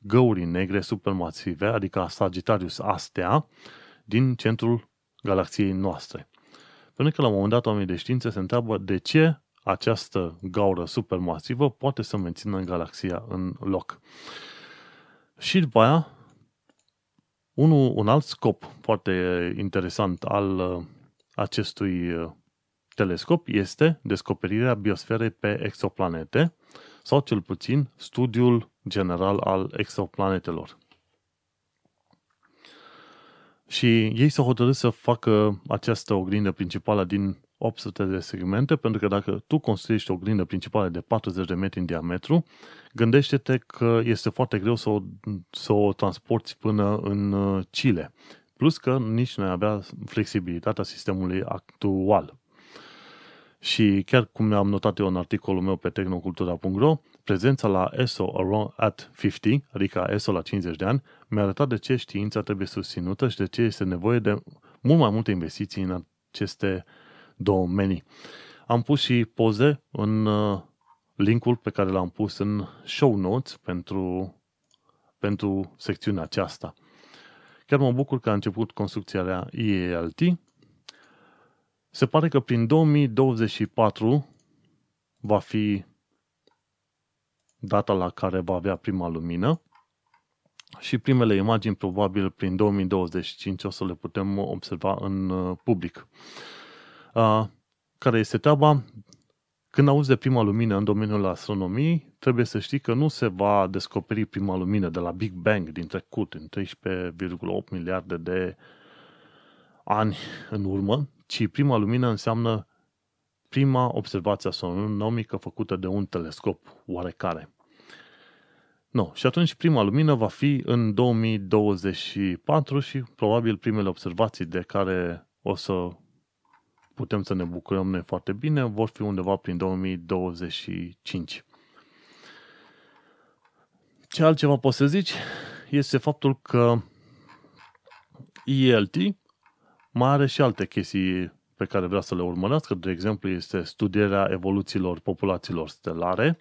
găurii negre supermasive, adică Sagittarius Astea, din centrul galaxiei noastre. Pentru că la un moment dat oamenii de știință se întreabă de ce această gaură supermasivă poate să mențină galaxia în loc. Și după aia, unul, un alt scop foarte interesant al uh, acestui uh, telescop este descoperirea biosferei pe exoplanete sau cel puțin studiul general al exoplanetelor. Și ei s-au hotărât să facă această oglindă principală din 800 de segmente, pentru că dacă tu construiești o oglindă principală de 40 de metri în diametru, gândește-te că este foarte greu să o, să o transporti până în uh, Chile. Plus că nici nu avea flexibilitatea sistemului actual. Și chiar cum am notat eu în articolul meu pe tehnocultura.ro, prezența la ESO around at 50, adică ESO la 50 de ani, mi-a arătat de ce știința trebuie susținută și de ce este nevoie de mult mai multe investiții în aceste domenii. Am pus și poze în uh, linkul pe care l-am pus în show notes pentru, pentru secțiunea aceasta. Chiar mă bucur că a început construcția IELT se pare că prin 2024 va fi data la care va avea prima lumină și primele imagini probabil prin 2025 o să le putem observa în uh, public. Uh, care este treaba? Când auzi de prima lumină în domeniul astronomiei, trebuie să știi că nu se va descoperi prima lumină de la Big Bang din trecut, în 13,8 miliarde de ani în urmă, ci prima lumină înseamnă prima observație astronomică făcută de un telescop oarecare. No, și atunci prima lumină va fi în 2024 și probabil primele observații de care o să putem să ne bucurăm noi foarte bine vor fi undeva prin 2025. Ce altceva poți să zici este faptul că ELT mai are și alte chestii pe care vrea să le urmărească, de exemplu este studierea evoluțiilor populațiilor stelare.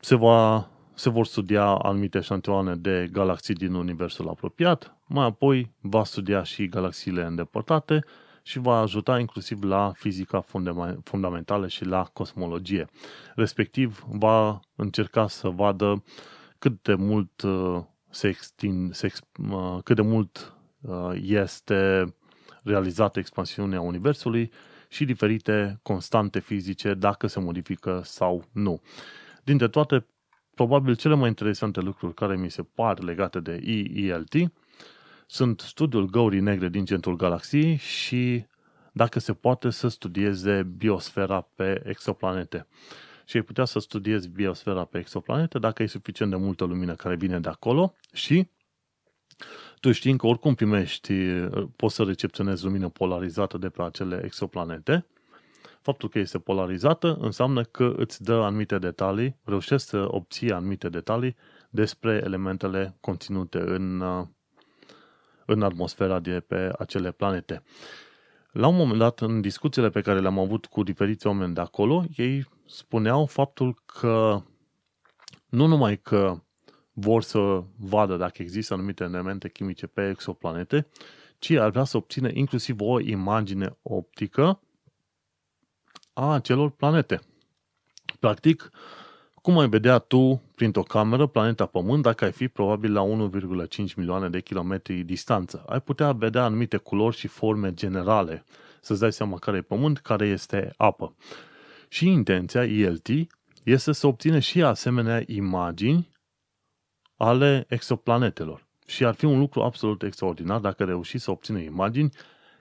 Se, va, se vor studia anumite eșantioane de galaxii din universul apropiat, mai apoi va studia și galaxiile îndepărtate și va ajuta inclusiv la fizica fundamentală și la cosmologie. Respectiv, va încerca să vadă cât de mult uh, se extind, se, uh, cât de mult Uh, este realizată expansiunea Universului și diferite constante fizice dacă se modifică sau nu. Dintre toate, probabil cele mai interesante lucruri care mi se par legate de EELT sunt studiul găurii negre din centrul galaxiei și dacă se poate să studieze biosfera pe exoplanete. Și ai putea să studiezi biosfera pe exoplanete dacă e suficient de multă lumină care vine de acolo și tu știi că oricum primești, poți să recepționezi lumină polarizată de pe acele exoplanete. Faptul că este polarizată înseamnă că îți dă anumite detalii, reușești să obții anumite detalii despre elementele conținute în, în atmosfera de pe acele planete. La un moment dat, în discuțiile pe care le-am avut cu diferiți oameni de acolo, ei spuneau faptul că nu numai că vor să vadă dacă există anumite elemente chimice pe exoplanete, ci ar vrea să obțină inclusiv o imagine optică a acelor planete. Practic, Cum ai vedea tu, printr-o cameră, planeta Pământ dacă ai fi probabil la 1,5 milioane de kilometri distanță? Ai putea vedea anumite culori și forme generale, să-ți dai seama care e Pământ, care este apă. Și intenția ELT este să obține și asemenea imagini ale exoplanetelor. Și ar fi un lucru absolut extraordinar dacă reușiți să obține imagini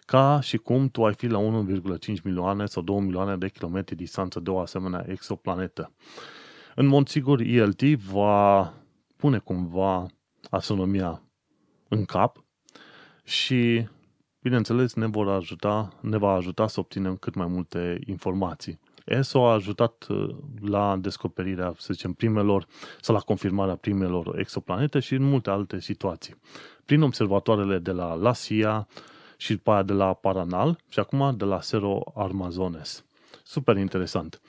ca și cum tu ai fi la 1,5 milioane sau 2 milioane de kilometri distanță de o asemenea exoplanetă. În mod sigur, ELT va pune cumva astronomia în cap și, bineînțeles, ne, vor ajuta, ne va ajuta să obținem cât mai multe informații. ESO a ajutat uh, la descoperirea, să zicem, primelor sau la confirmarea primelor exoplanete și în multe alte situații. Prin observatoarele de la LASIA și după aia de la Paranal și acum de la Sero Armazones. Super interesant.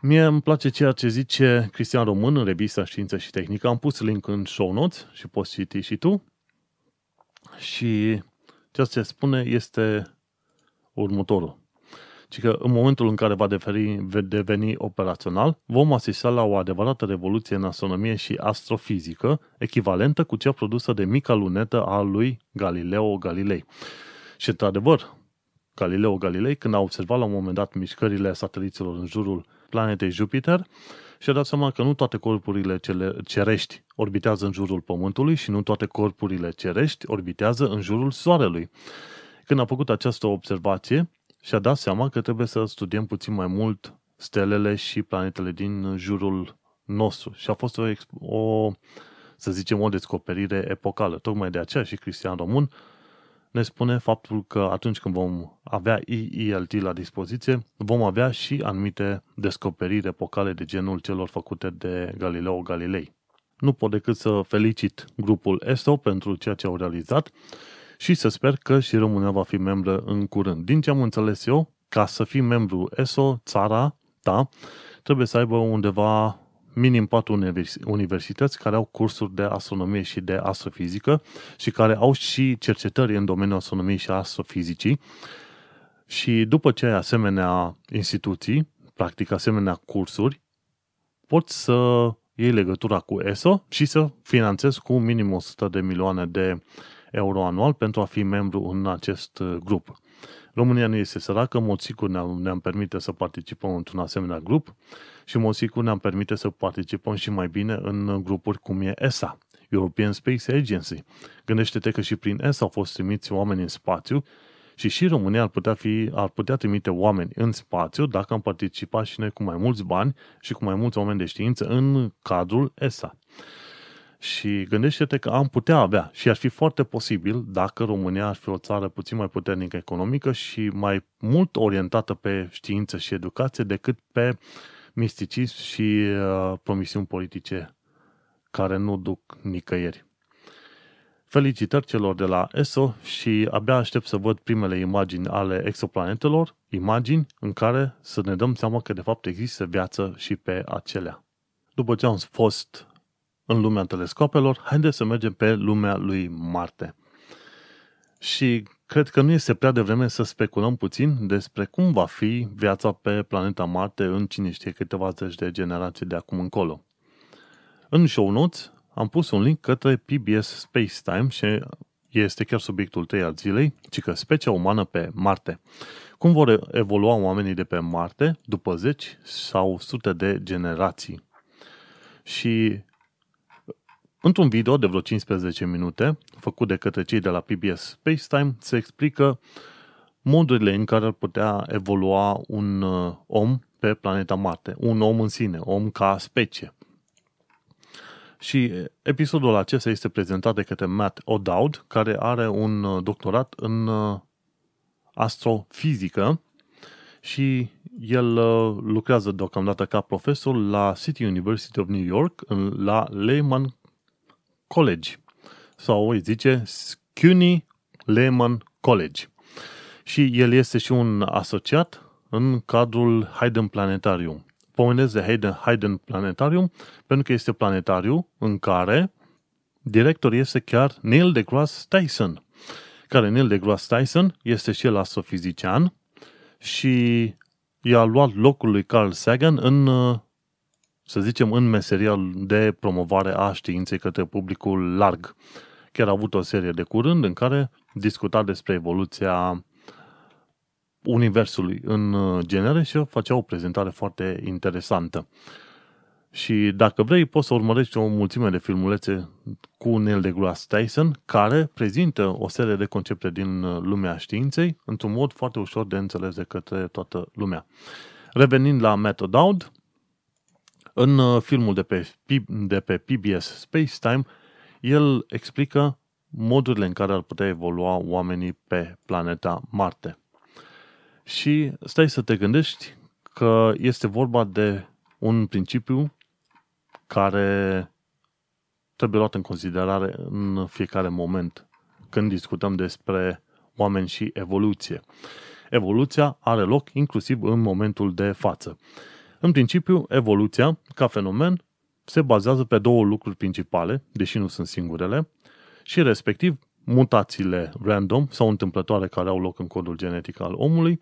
Mie îmi place ceea ce zice Cristian Român în revista Știință și Tehnică. Am pus link în show notes și poți citi și tu. Și ceea ce spune este următorul. Ci că în momentul în care va deveni, deveni operațional, vom asista la o adevărată revoluție în astronomie și astrofizică, echivalentă cu cea produsă de mica lunetă a lui Galileo Galilei. Și, într-adevăr, Galileo Galilei, când a observat la un moment dat mișcările sateliților în jurul planetei Jupiter, și-a dat seama că nu toate corpurile cerești orbitează în jurul Pământului și nu toate corpurile cerești orbitează în jurul Soarelui. Când a făcut această observație, și-a dat seama că trebuie să studiem puțin mai mult stelele și planetele din jurul nostru. Și a fost o, o să zicem, o descoperire epocală. Tocmai de aceea și Cristian Român ne spune faptul că atunci când vom avea EELT la dispoziție, vom avea și anumite descoperiri epocale de genul celor făcute de Galileo Galilei. Nu pot decât să felicit grupul ESO pentru ceea ce au realizat și să sper că și România va fi membră în curând. Din ce am înțeles eu, ca să fii membru ESO, țara ta trebuie să aibă undeva minim patru universități care au cursuri de astronomie și de astrofizică și care au și cercetări în domeniul astronomiei și astrofizicii. Și după ce ai asemenea instituții, practic asemenea cursuri, poți să iei legătura cu ESO și să finanțezi cu minim 100 de milioane de euro anual pentru a fi membru în acest grup. România nu este săracă, în mod sigur ne-am, ne-am permite să participăm într-un asemenea grup și în mod sigur ne-am permite să participăm și mai bine în grupuri cum e ESA, European Space Agency. Gândește-te că și prin ESA au fost trimiți oameni în spațiu și și România ar putea, fi, ar putea trimite oameni în spațiu dacă am participat și noi cu mai mulți bani și cu mai mulți oameni de știință în cadrul ESA. Și gândește-te că am putea avea și ar fi foarte posibil dacă România ar fi o țară puțin mai puternică economică și mai mult orientată pe știință și educație decât pe misticism și uh, promisiuni politice care nu duc nicăieri. Felicitări celor de la ESO și abia aștept să văd primele imagini ale exoplanetelor, imagini în care să ne dăm seama că de fapt există viață și pe acelea. După ce am fost în lumea telescopelor, haideți să mergem pe lumea lui Marte. Și cred că nu este prea devreme să speculăm puțin despre cum va fi viața pe planeta Marte în cine știe câteva zeci de generații de acum încolo. În show notes am pus un link către PBS Spacetime și este chiar subiectul 3 al zilei, ci că specia umană pe Marte. Cum vor evolua oamenii de pe Marte după zeci sau sute de generații? Și Într-un video de vreo 15 minute, făcut de către cei de la PBS Spacetime, se explică modurile în care ar putea evolua un uh, om pe planeta Marte, un om în sine, om ca specie. Și episodul acesta este prezentat de către Matt O'Dowd, care are un uh, doctorat în uh, astrofizică și el lucrează deocamdată ca profesor la City University of New York, la Lehman College sau îi zice SCUNY Lehman College. Și el este și un asociat în cadrul Hayden Planetarium. Pomenesc de Hayden, Hayden Planetarium pentru că este planetariu în care director este chiar Neil deGrasse Tyson, care Neil deGrasse Tyson este și el astrofizician și i-a luat locul lui Carl Sagan în uh, să zicem, în meserial de promovare a științei către publicul larg. Chiar a avut o serie de curând în care discuta despre evoluția Universului în genere și făcea o prezentare foarte interesantă. Și dacă vrei, poți să urmărești o mulțime de filmulețe cu Neil deGrasse Tyson, care prezintă o serie de concepte din lumea științei într-un mod foarte ușor de înțeles de către toată lumea. Revenind la Method Out, în uh, filmul de pe, de pe PBS Space Time, el explică modurile în care ar putea evolua oamenii pe planeta Marte. Și stai să te gândești că este vorba de un principiu care trebuie luat în considerare în fiecare moment când discutăm despre oameni și evoluție. Evoluția are loc inclusiv în momentul de față. În principiu, evoluția, ca fenomen, se bazează pe două lucruri principale, deși nu sunt singurele, și respectiv mutațiile random sau întâmplătoare care au loc în codul genetic al omului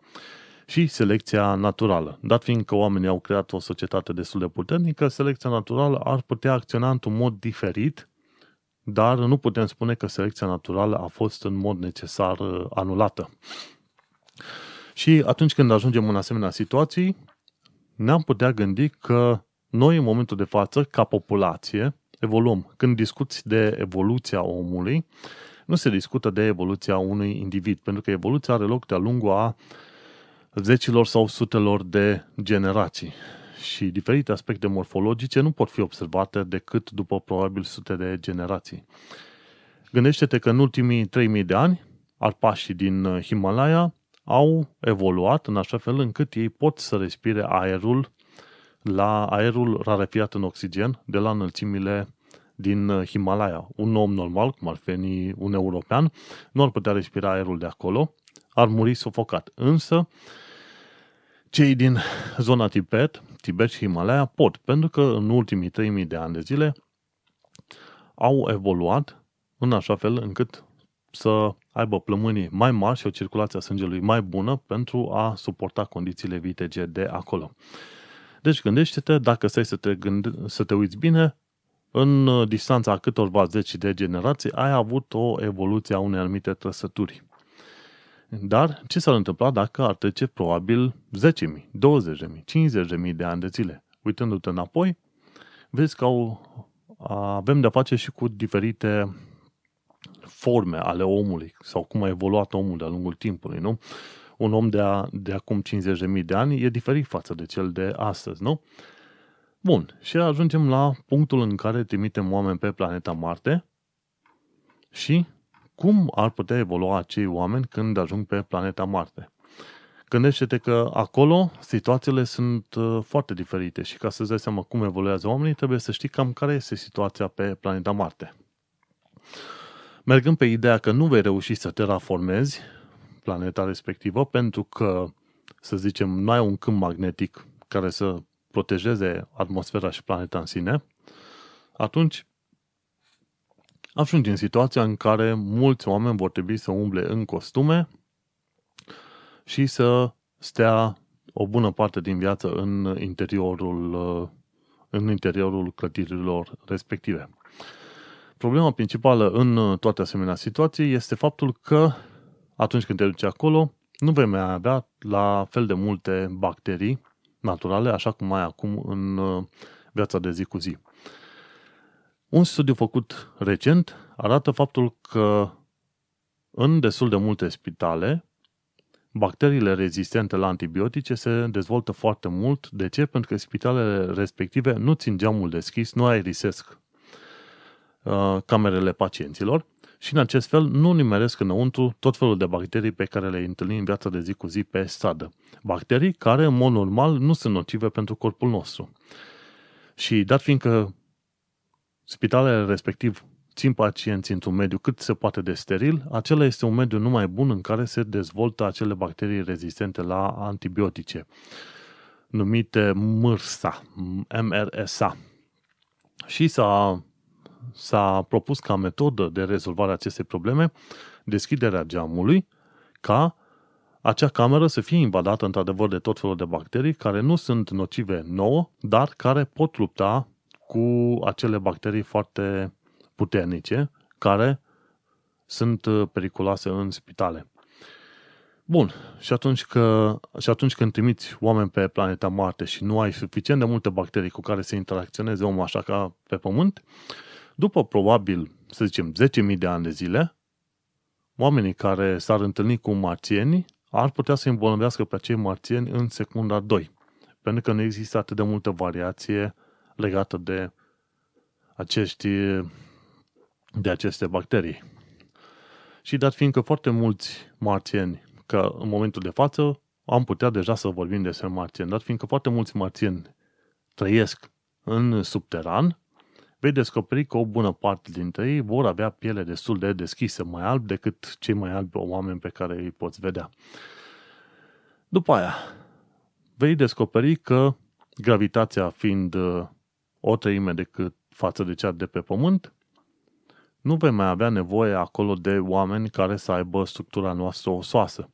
și selecția naturală. Dat fiind că oamenii au creat o societate destul de puternică, selecția naturală ar putea acționa într-un mod diferit, dar nu putem spune că selecția naturală a fost în mod necesar uh, anulată. Și atunci când ajungem în asemenea situații, ne-am putea gândi că noi, în momentul de față, ca populație, evoluăm. Când discuți de evoluția omului, nu se discută de evoluția unui individ, pentru că evoluția are loc de-a lungul a zecilor sau sutelor de generații. Și diferite aspecte morfologice nu pot fi observate decât după probabil sute de generații. Gândește-te că în ultimii 3000 de ani, arpașii din Himalaya au evoluat în așa fel încât ei pot să respire aerul la aerul rarefiat în oxigen de la înălțimile din Himalaya. Un om normal, cum ar fi un european, nu ar putea respira aerul de acolo, ar muri sufocat. Însă, cei din zona Tibet, Tibet și Himalaya pot, pentru că în ultimii 3000 de ani de zile au evoluat în așa fel încât să aibă plămânii mai mari și o circulație a sângelui mai bună pentru a suporta condițiile vitege de acolo. Deci gândește-te, dacă stai să te, gând- să te uiți bine, în uh, distanța a câtorva zeci de generații ai avut o evoluție a unei anumite trăsături. Dar ce s-ar întâmpla dacă ar trece probabil 10.000, 20.000, 50.000 de ani de zile? Uitându-te înapoi, vezi că au, avem de-a face și cu diferite forme ale omului sau cum a evoluat omul de-a lungul timpului, nu? Un om de, a, de acum 50.000 de ani e diferit față de cel de astăzi, nu? Bun, și ajungem la punctul în care trimitem oameni pe planeta Marte și cum ar putea evolua acei oameni când ajung pe planeta Marte. Gândește-te că acolo situațiile sunt uh, foarte diferite și ca să-ți dai seama cum evoluează oamenii, trebuie să știi cam care este situația pe planeta Marte mergând pe ideea că nu vei reuși să terraformezi planeta respectivă pentru că, să zicem, nu ai un câmp magnetic care să protejeze atmosfera și planeta în sine, atunci ajungi în situația în care mulți oameni vor trebui să umble în costume și să stea o bună parte din viață în interiorul, în interiorul clădirilor respective. Problema principală în uh, toate asemenea situații este faptul că atunci când te duci acolo, nu vei mai avea la fel de multe bacterii naturale, așa cum ai acum în uh, viața de zi cu zi. Un studiu făcut recent arată faptul că în destul de multe spitale, bacteriile rezistente la antibiotice se dezvoltă foarte mult. De ce? Pentru că spitalele respective nu țin geamul deschis, nu aerisesc Uh, camerele pacienților și în acest fel nu nimeresc înăuntru tot felul de bacterii pe care le întâlnim în viața de zi cu zi pe stradă. Bacterii care, în mod normal, nu sunt nocive pentru corpul nostru. Și dat fiindcă spitalele respectiv țin pacienții într-un mediu cât se poate de steril, acela este un mediu numai bun în care se dezvoltă acele bacterii rezistente la antibiotice, numite MRSA, MRSA. Și s-a s-a propus ca metodă de rezolvare a acestei probleme deschiderea geamului ca acea cameră să fie invadată într-adevăr de tot felul de bacterii care nu sunt nocive nouă, dar care pot lupta cu acele bacterii foarte puternice care sunt uh, periculoase în spitale. Bun, și atunci, că, și atunci când trimiți oameni pe planeta Marte și nu ai suficient de multe bacterii cu care să interacționeze omul așa ca pe Pământ, după probabil, să zicem, 10.000 de ani de zile, oamenii care s-ar întâlni cu marțieni ar putea să îmbolnăvească pe acei marțieni în secunda 2, pentru că nu există atât de multă variație legată de acești, de aceste bacterii. Și dat fiindcă foarte mulți marțieni, că în momentul de față am putea deja să vorbim despre marțieni, dat fiindcă foarte mulți marțieni trăiesc în subteran, vei descoperi că o bună parte dintre ei vor avea piele destul de deschisă, mai alb decât cei mai albi oameni pe care îi poți vedea. După aia, vei descoperi că gravitația fiind uh, o treime decât față de cea de pe Pământ, nu vei mai avea nevoie acolo de oameni care să aibă structura noastră osoasă.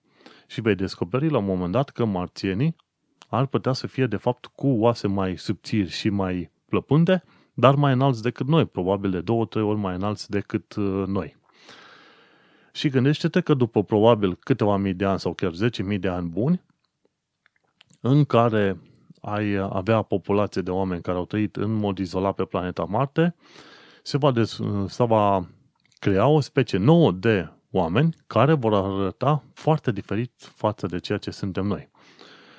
Și vei descoperi la un moment dat că marțienii ar putea să fie de fapt cu oase mai subțiri și mai plăpânde, dar mai înalți decât noi, probabil de două, trei ori mai înalți decât uh, noi. Și gândește-te că după probabil câteva mii de ani sau chiar 10.000 de ani buni, în care ai avea populație de oameni care au trăit în mod izolat pe planeta Marte, se va, des, se va crea o specie nouă de oameni care vor arăta foarte diferit față de ceea ce suntem noi.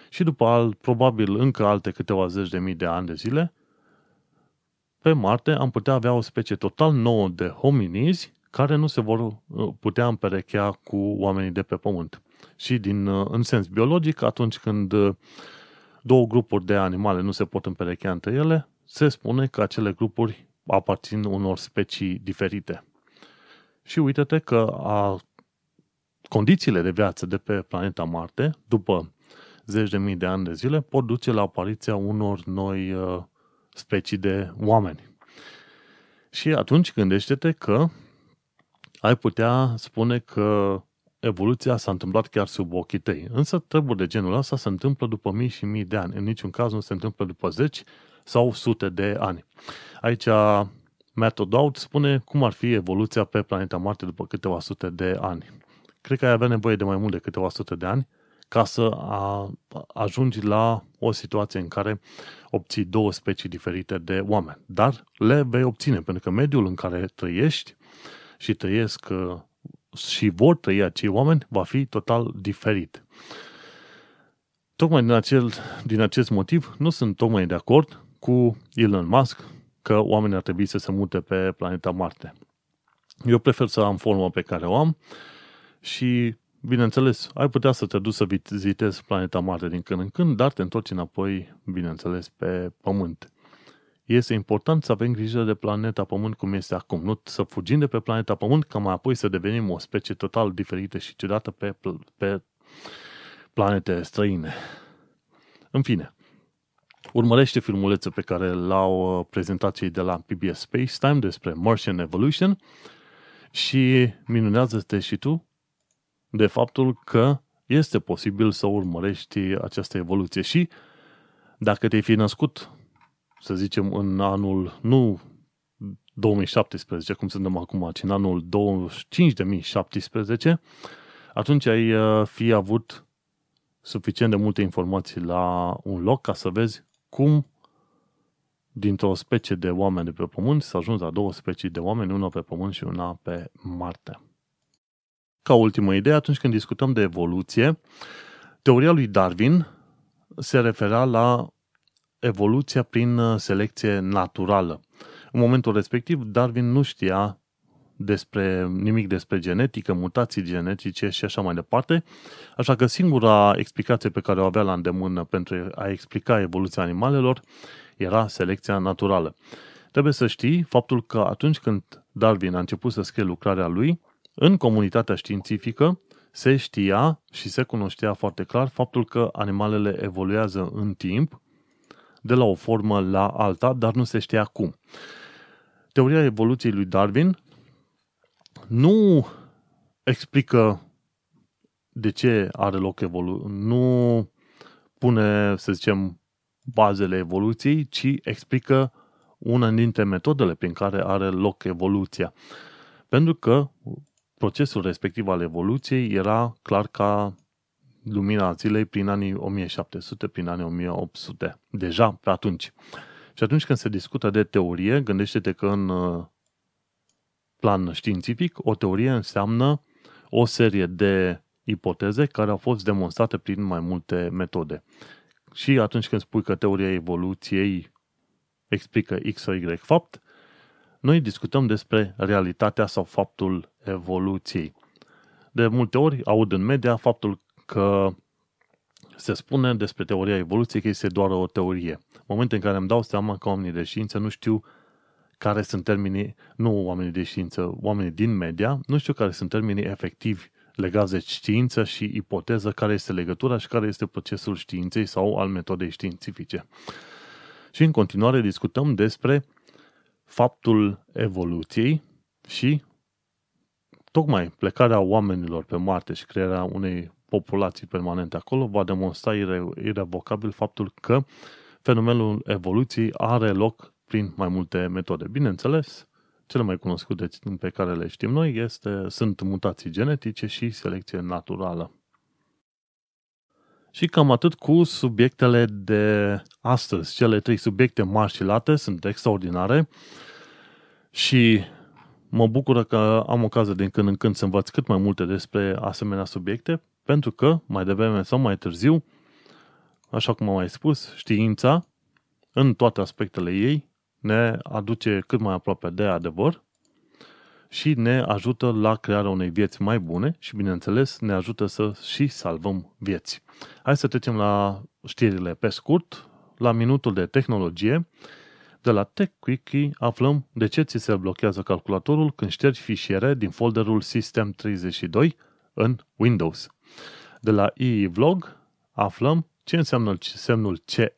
Și după al, probabil încă alte câteva zeci de mii de ani de zile, pe Marte am putea avea o specie total nouă de hominizi care nu se vor uh, putea împerechea cu oamenii de pe Pământ. Și din, uh, în sens biologic, atunci când uh, două grupuri de animale nu se pot împerechea între ele, se spune că acele grupuri aparțin unor specii diferite. Și uite-te că a, condițiile de viață de pe planeta Marte, după zeci de mii de ani de zile, pot duce la apariția unor noi uh, specii de oameni. Și atunci gândește-te că ai putea spune că evoluția s-a întâmplat chiar sub ochii tăi. Însă treburi de genul ăsta se întâmplă după mii și mii de ani. În niciun caz nu se întâmplă după zeci sau sute de ani. Aici Matt O'Dowd spune cum ar fi evoluția pe planeta Marte după câteva sute de ani. Cred că ai avea nevoie de mai mult de câteva sute de ani ca să a, ajungi la o situație în care obții două specii diferite de oameni. Dar le vei obține, pentru că mediul în care trăiești și trăiesc uh, și vor trăi acei oameni va fi total diferit. Tocmai din, acel, din acest motiv nu sunt tocmai de acord cu Elon Musk că oamenii ar trebui să se mute pe planeta Marte. Eu prefer să am forma pe care o am și, bineînțeles, ai putea să te duci să vizitezi planeta Marte din când în când, dar te întorci înapoi, bineînțeles, pe Pământ. Este important să avem grijă de planeta Pământ cum este acum, nu să fugim de pe planeta Pământ ca mai apoi să devenim o specie total diferită și ciudată pe, pe planete străine. În fine, urmărește filmulețul pe care l-au uh, prezentat cei de la PBS Space Time despre Martian Evolution și minunează-te și tu de faptul că este posibil să urmărești această evoluție și dacă te-ai fi născut, să zicem, în anul, nu 2017, cum suntem acum, ci în anul 5017, atunci ai uh, fi avut suficient de multe informații la un loc ca să vezi cum dintr-o specie de oameni de pe Pământ s-a ajuns la două specii de oameni, una pe Pământ și una pe Marte. Ca ultimă idee, atunci când discutăm de evoluție, teoria lui Darwin se referea la evoluția prin selecție naturală. În momentul respectiv, Darwin nu știa despre nimic despre genetică, mutații genetice și așa mai departe. Așa că singura explicație pe care o avea la îndemână pentru a explica evoluția animalelor era selecția naturală. Trebuie să știi faptul că atunci când Darwin a început să scrie lucrarea lui, în comunitatea științifică se știa și se cunoștea foarte clar faptul că animalele evoluează în timp de la o formă la alta, dar nu se știa cum. Teoria evoluției lui Darwin nu explică de ce are loc evoluție, nu pune, să zicem, bazele evoluției, ci explică una dintre metodele prin care are loc evoluția. Pentru că procesul respectiv al evoluției era clar ca lumina zilei prin anii 1700, prin anii 1800. Deja pe atunci. Și atunci când se discută de teorie, gândește-te că în uh, plan științific, o teorie înseamnă o serie de ipoteze care au fost demonstrate prin mai multe metode. Și atunci când spui că teoria evoluției explică X sau Y fapt, noi discutăm despre realitatea sau faptul evoluției. De multe ori aud în media faptul că se spune despre teoria evoluției că este doar o teorie. În momentul în care îmi dau seama că oamenii de știință nu știu care sunt termenii, nu oamenii de știință, oamenii din media, nu știu care sunt termenii efectivi legați de știință și ipoteză, care este legătura și care este procesul științei sau al metodei științifice. Și în continuare discutăm despre faptul evoluției și tocmai plecarea oamenilor pe Marte și crearea unei populații permanente acolo va demonstra ire- irrevocabil faptul că fenomenul evoluției are loc prin mai multe metode. Bineînțeles, cele mai cunoscute pe care le știm noi este, sunt mutații genetice și selecție naturală. Și cam atât cu subiectele de astăzi. Cele trei subiecte mari și late sunt extraordinare și mă bucură că am ocazia din când în când să învăț cât mai multe despre asemenea subiecte, pentru că mai devreme sau mai târziu, așa cum am mai spus, știința, în toate aspectele ei, ne aduce cât mai aproape de adevăr și ne ajută la crearea unei vieți mai bune și, bineînțeles, ne ajută să și salvăm vieți. Hai să trecem la știrile pe scurt, la minutul de tehnologie. De la TechQuickie aflăm de ce ți se blochează calculatorul când ștergi fișiere din folderul System32 în Windows. De la EE-Vlog aflăm ce înseamnă semnul CE,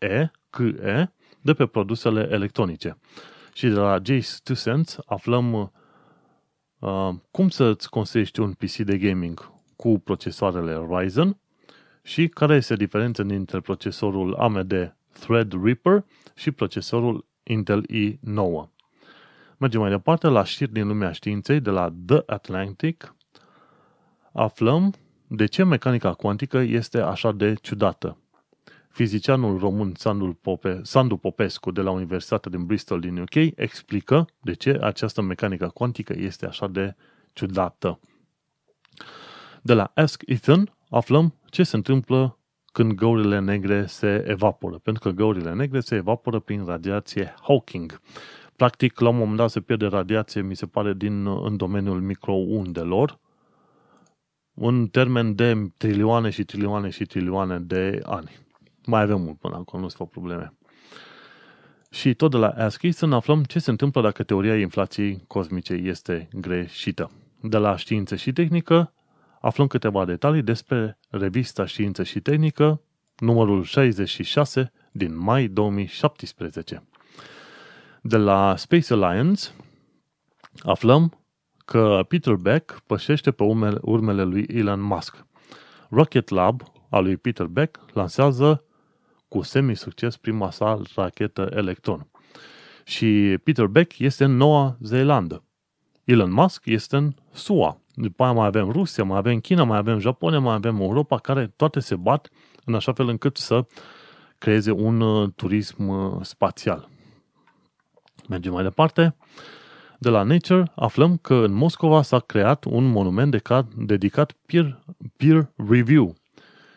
CE, de pe produsele electronice. Și de la Jace 2 Cents aflăm uh, cum să-ți construiești un PC de gaming cu procesoarele Ryzen și care este diferența dintre procesorul AMD Threadripper și procesorul Intel i9. Mergem mai departe la știri din lumea științei de la The Atlantic. Aflăm de ce mecanica cuantică este așa de ciudată. Fizicianul român Sandu, Pope, Sandu Popescu de la Universitatea din Bristol din UK explică de ce această mecanică cuantică este așa de ciudată. De la Ask Ethan aflăm ce se întâmplă când găurile negre se evaporă, pentru că găurile negre se evaporă prin radiație Hawking. Practic, la un moment dat se pierde radiație, mi se pare, din, în domeniul microundelor, în termen de trilioane și trilioane și trilioane de ani. Mai avem mult până acolo, nu se fac probleme. Și tot de la ASCII să ne aflăm ce se întâmplă dacă teoria inflației cosmice este greșită. De la știință și tehnică aflăm câteva detalii despre revista Știință și Tehnică, numărul 66 din mai 2017. De la Space Alliance aflăm că Peter Beck pășește pe urmele lui Elon Musk. Rocket Lab al lui Peter Beck lansează cu semi-succes prima sa rachetă Electron. Și Peter Beck este în Noua Zeelandă. Elon Musk este în SUA. După aia mai avem Rusia, mai avem China, mai avem Japonia, mai avem Europa, care toate se bat în așa fel încât să creeze un uh, turism uh, spațial. Mergem mai departe. De la Nature aflăm că în Moscova s-a creat un monument dedicat peer, peer review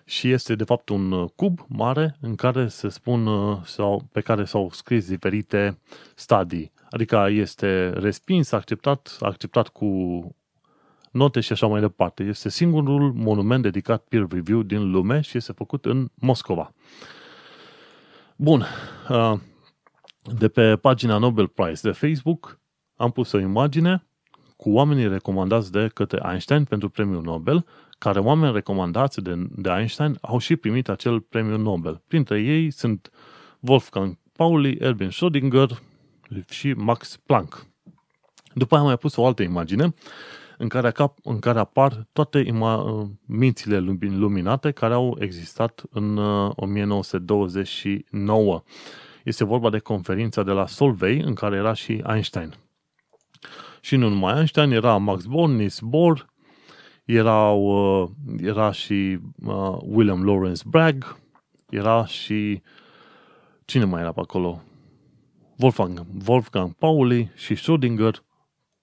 și este de fapt un uh, cub mare în care se spun sau pe care s-au scris diferite stadii. Adică este respins, acceptat, acceptat cu note și așa mai departe. Este singurul monument dedicat peer review din lume și este făcut în Moscova. Bun. Uh, de pe pagina Nobel Prize de Facebook am pus o imagine cu oamenii recomandați de către Einstein pentru premiul Nobel, care oameni recomandați de, de Einstein au și primit acel premiu Nobel. Printre ei sunt Wolfgang Pauli, Erwin Schrödinger și Max Planck. După aia am mai pus o altă imagine în care, în care apar toate ima, mințile luminate care au existat în 1929. Uh, este vorba de conferința de la Solvay, în care era și Einstein. Și nu numai Einstein, era Max Born, Niels Bohr, erau, uh, era și uh, William Lawrence Bragg, era și cine mai era pe acolo? Wolfgang, Wolfgang Pauli și Schrödinger,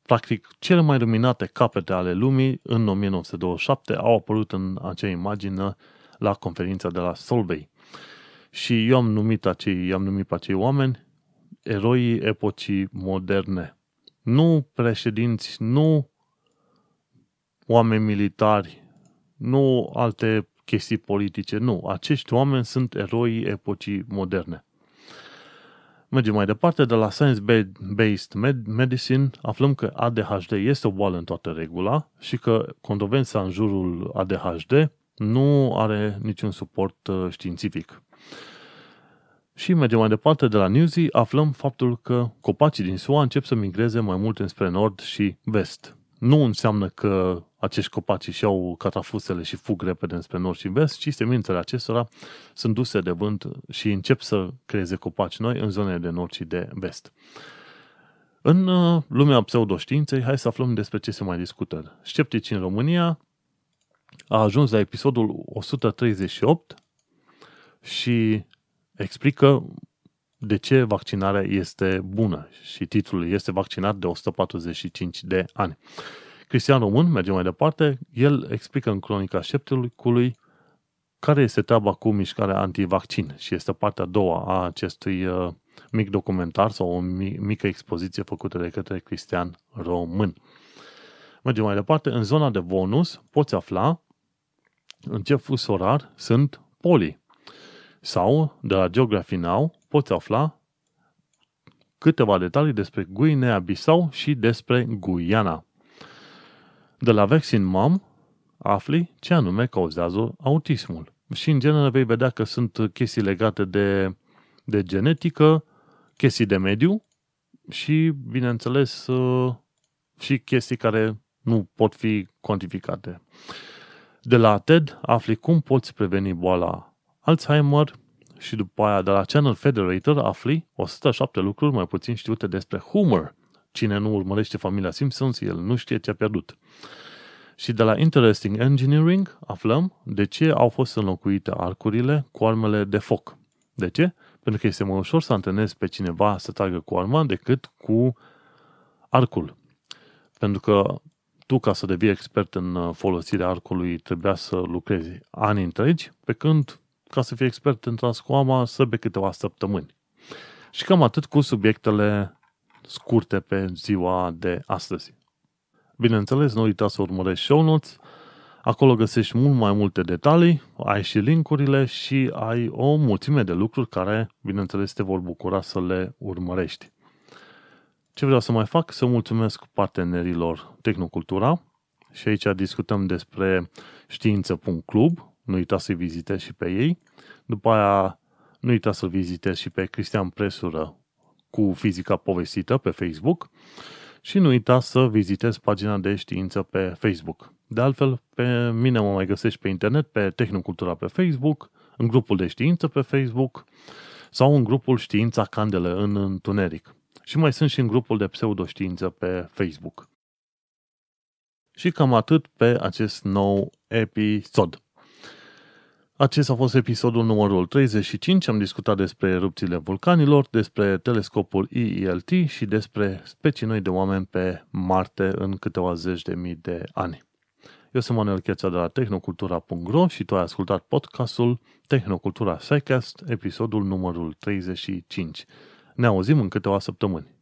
practic cele mai luminate capete ale lumii în 1927 au apărut în acea imagine la conferința de la Solvay. Și eu am numit, acei, am numit pe acei oameni eroii epocii moderne. Nu președinți, nu oameni militari, nu alte chestii politice, nu. Acești oameni sunt eroii epocii moderne. Mergem mai departe, de la Science-Based Medicine aflăm că ADHD este o boală în toată regula și că controversa în jurul ADHD nu are niciun suport uh, științific. Și mergem mai departe, de la Newsy aflăm faptul că copacii din SUA încep să migreze mai mult înspre nord și vest. Nu înseamnă că acești copaci și au catafusele și fug repede spre nord și vest, ci semințele acestora sunt duse de vânt și încep să creeze copaci noi în zonele de nord și de vest. În uh, lumea pseudoștiinței, hai să aflăm despre ce se mai discută. Sceptici în România a ajuns la episodul 138 și explică de ce vaccinarea este bună și titlul este vaccinat de 145 de ani. Cristian Român, mergem mai departe, el explică în cronica scepticului care este treaba cu mișcarea antivaccin și este partea a doua a acestui uh, mic documentar sau o mică expoziție făcută de către Cristian Român. Mergem mai departe, în zona de bonus poți afla în ce fus orar sunt poli. Sau, de la Geography Now, poți afla câteva detalii despre Guinea-Bissau și despre Guyana. De la Vaccine Mom afli ce anume cauzează autismul. Și în genere vei vedea că sunt chestii legate de, de genetică, chestii de mediu și, bineînțeles, uh, și chestii care nu pot fi cuantificate. De la TED afli cum poți preveni boala Alzheimer și după aia de la Channel Federator afli 107 lucruri mai puțin știute despre humor. Cine nu urmărește familia Simpsons, el nu știe ce a pierdut. Și de la Interesting Engineering aflăm de ce au fost înlocuite arcurile cu armele de foc. De ce? Pentru că este mai ușor să antrenezi pe cineva să tragă cu arma decât cu arcul. Pentru că tu, ca să devii expert în folosirea arcului, trebuia să lucrezi ani întregi, pe când, ca să fii expert în transcoama, să be câteva săptămâni. Și cam atât cu subiectele scurte pe ziua de astăzi. Bineînțeles, nu uita să urmărești show notes, acolo găsești mult mai multe detalii, ai și linkurile și ai o mulțime de lucruri care, bineînțeles, te vor bucura să le urmărești. Ce vreau să mai fac? Să mulțumesc partenerilor Tehnocultura și aici discutăm despre știință.club, nu uita să-i vizitezi și pe ei. După aia, nu uita să-l vizitezi și pe Cristian Presură cu fizica povestită pe Facebook și nu uita să vizitezi pagina de știință pe Facebook. De altfel, pe mine mă mai găsești pe internet, pe Tehnocultura pe Facebook, în grupul de știință pe Facebook sau în grupul Știința Candele în Întuneric. Și mai sunt și în grupul de pseudoștiință pe Facebook. Și cam atât pe acest nou episod. Acesta a fost episodul numărul 35. Am discutat despre erupțiile vulcanilor, despre telescopul EELT și despre specii noi de oameni pe Marte în câteva zeci de mii de ani. Eu sunt Manuel Cheța de la tehnocultura.ro și tu ai ascultat podcastul Tehnocultura Psycast, episodul numărul 35. Ne auzim în câteva săptămâni.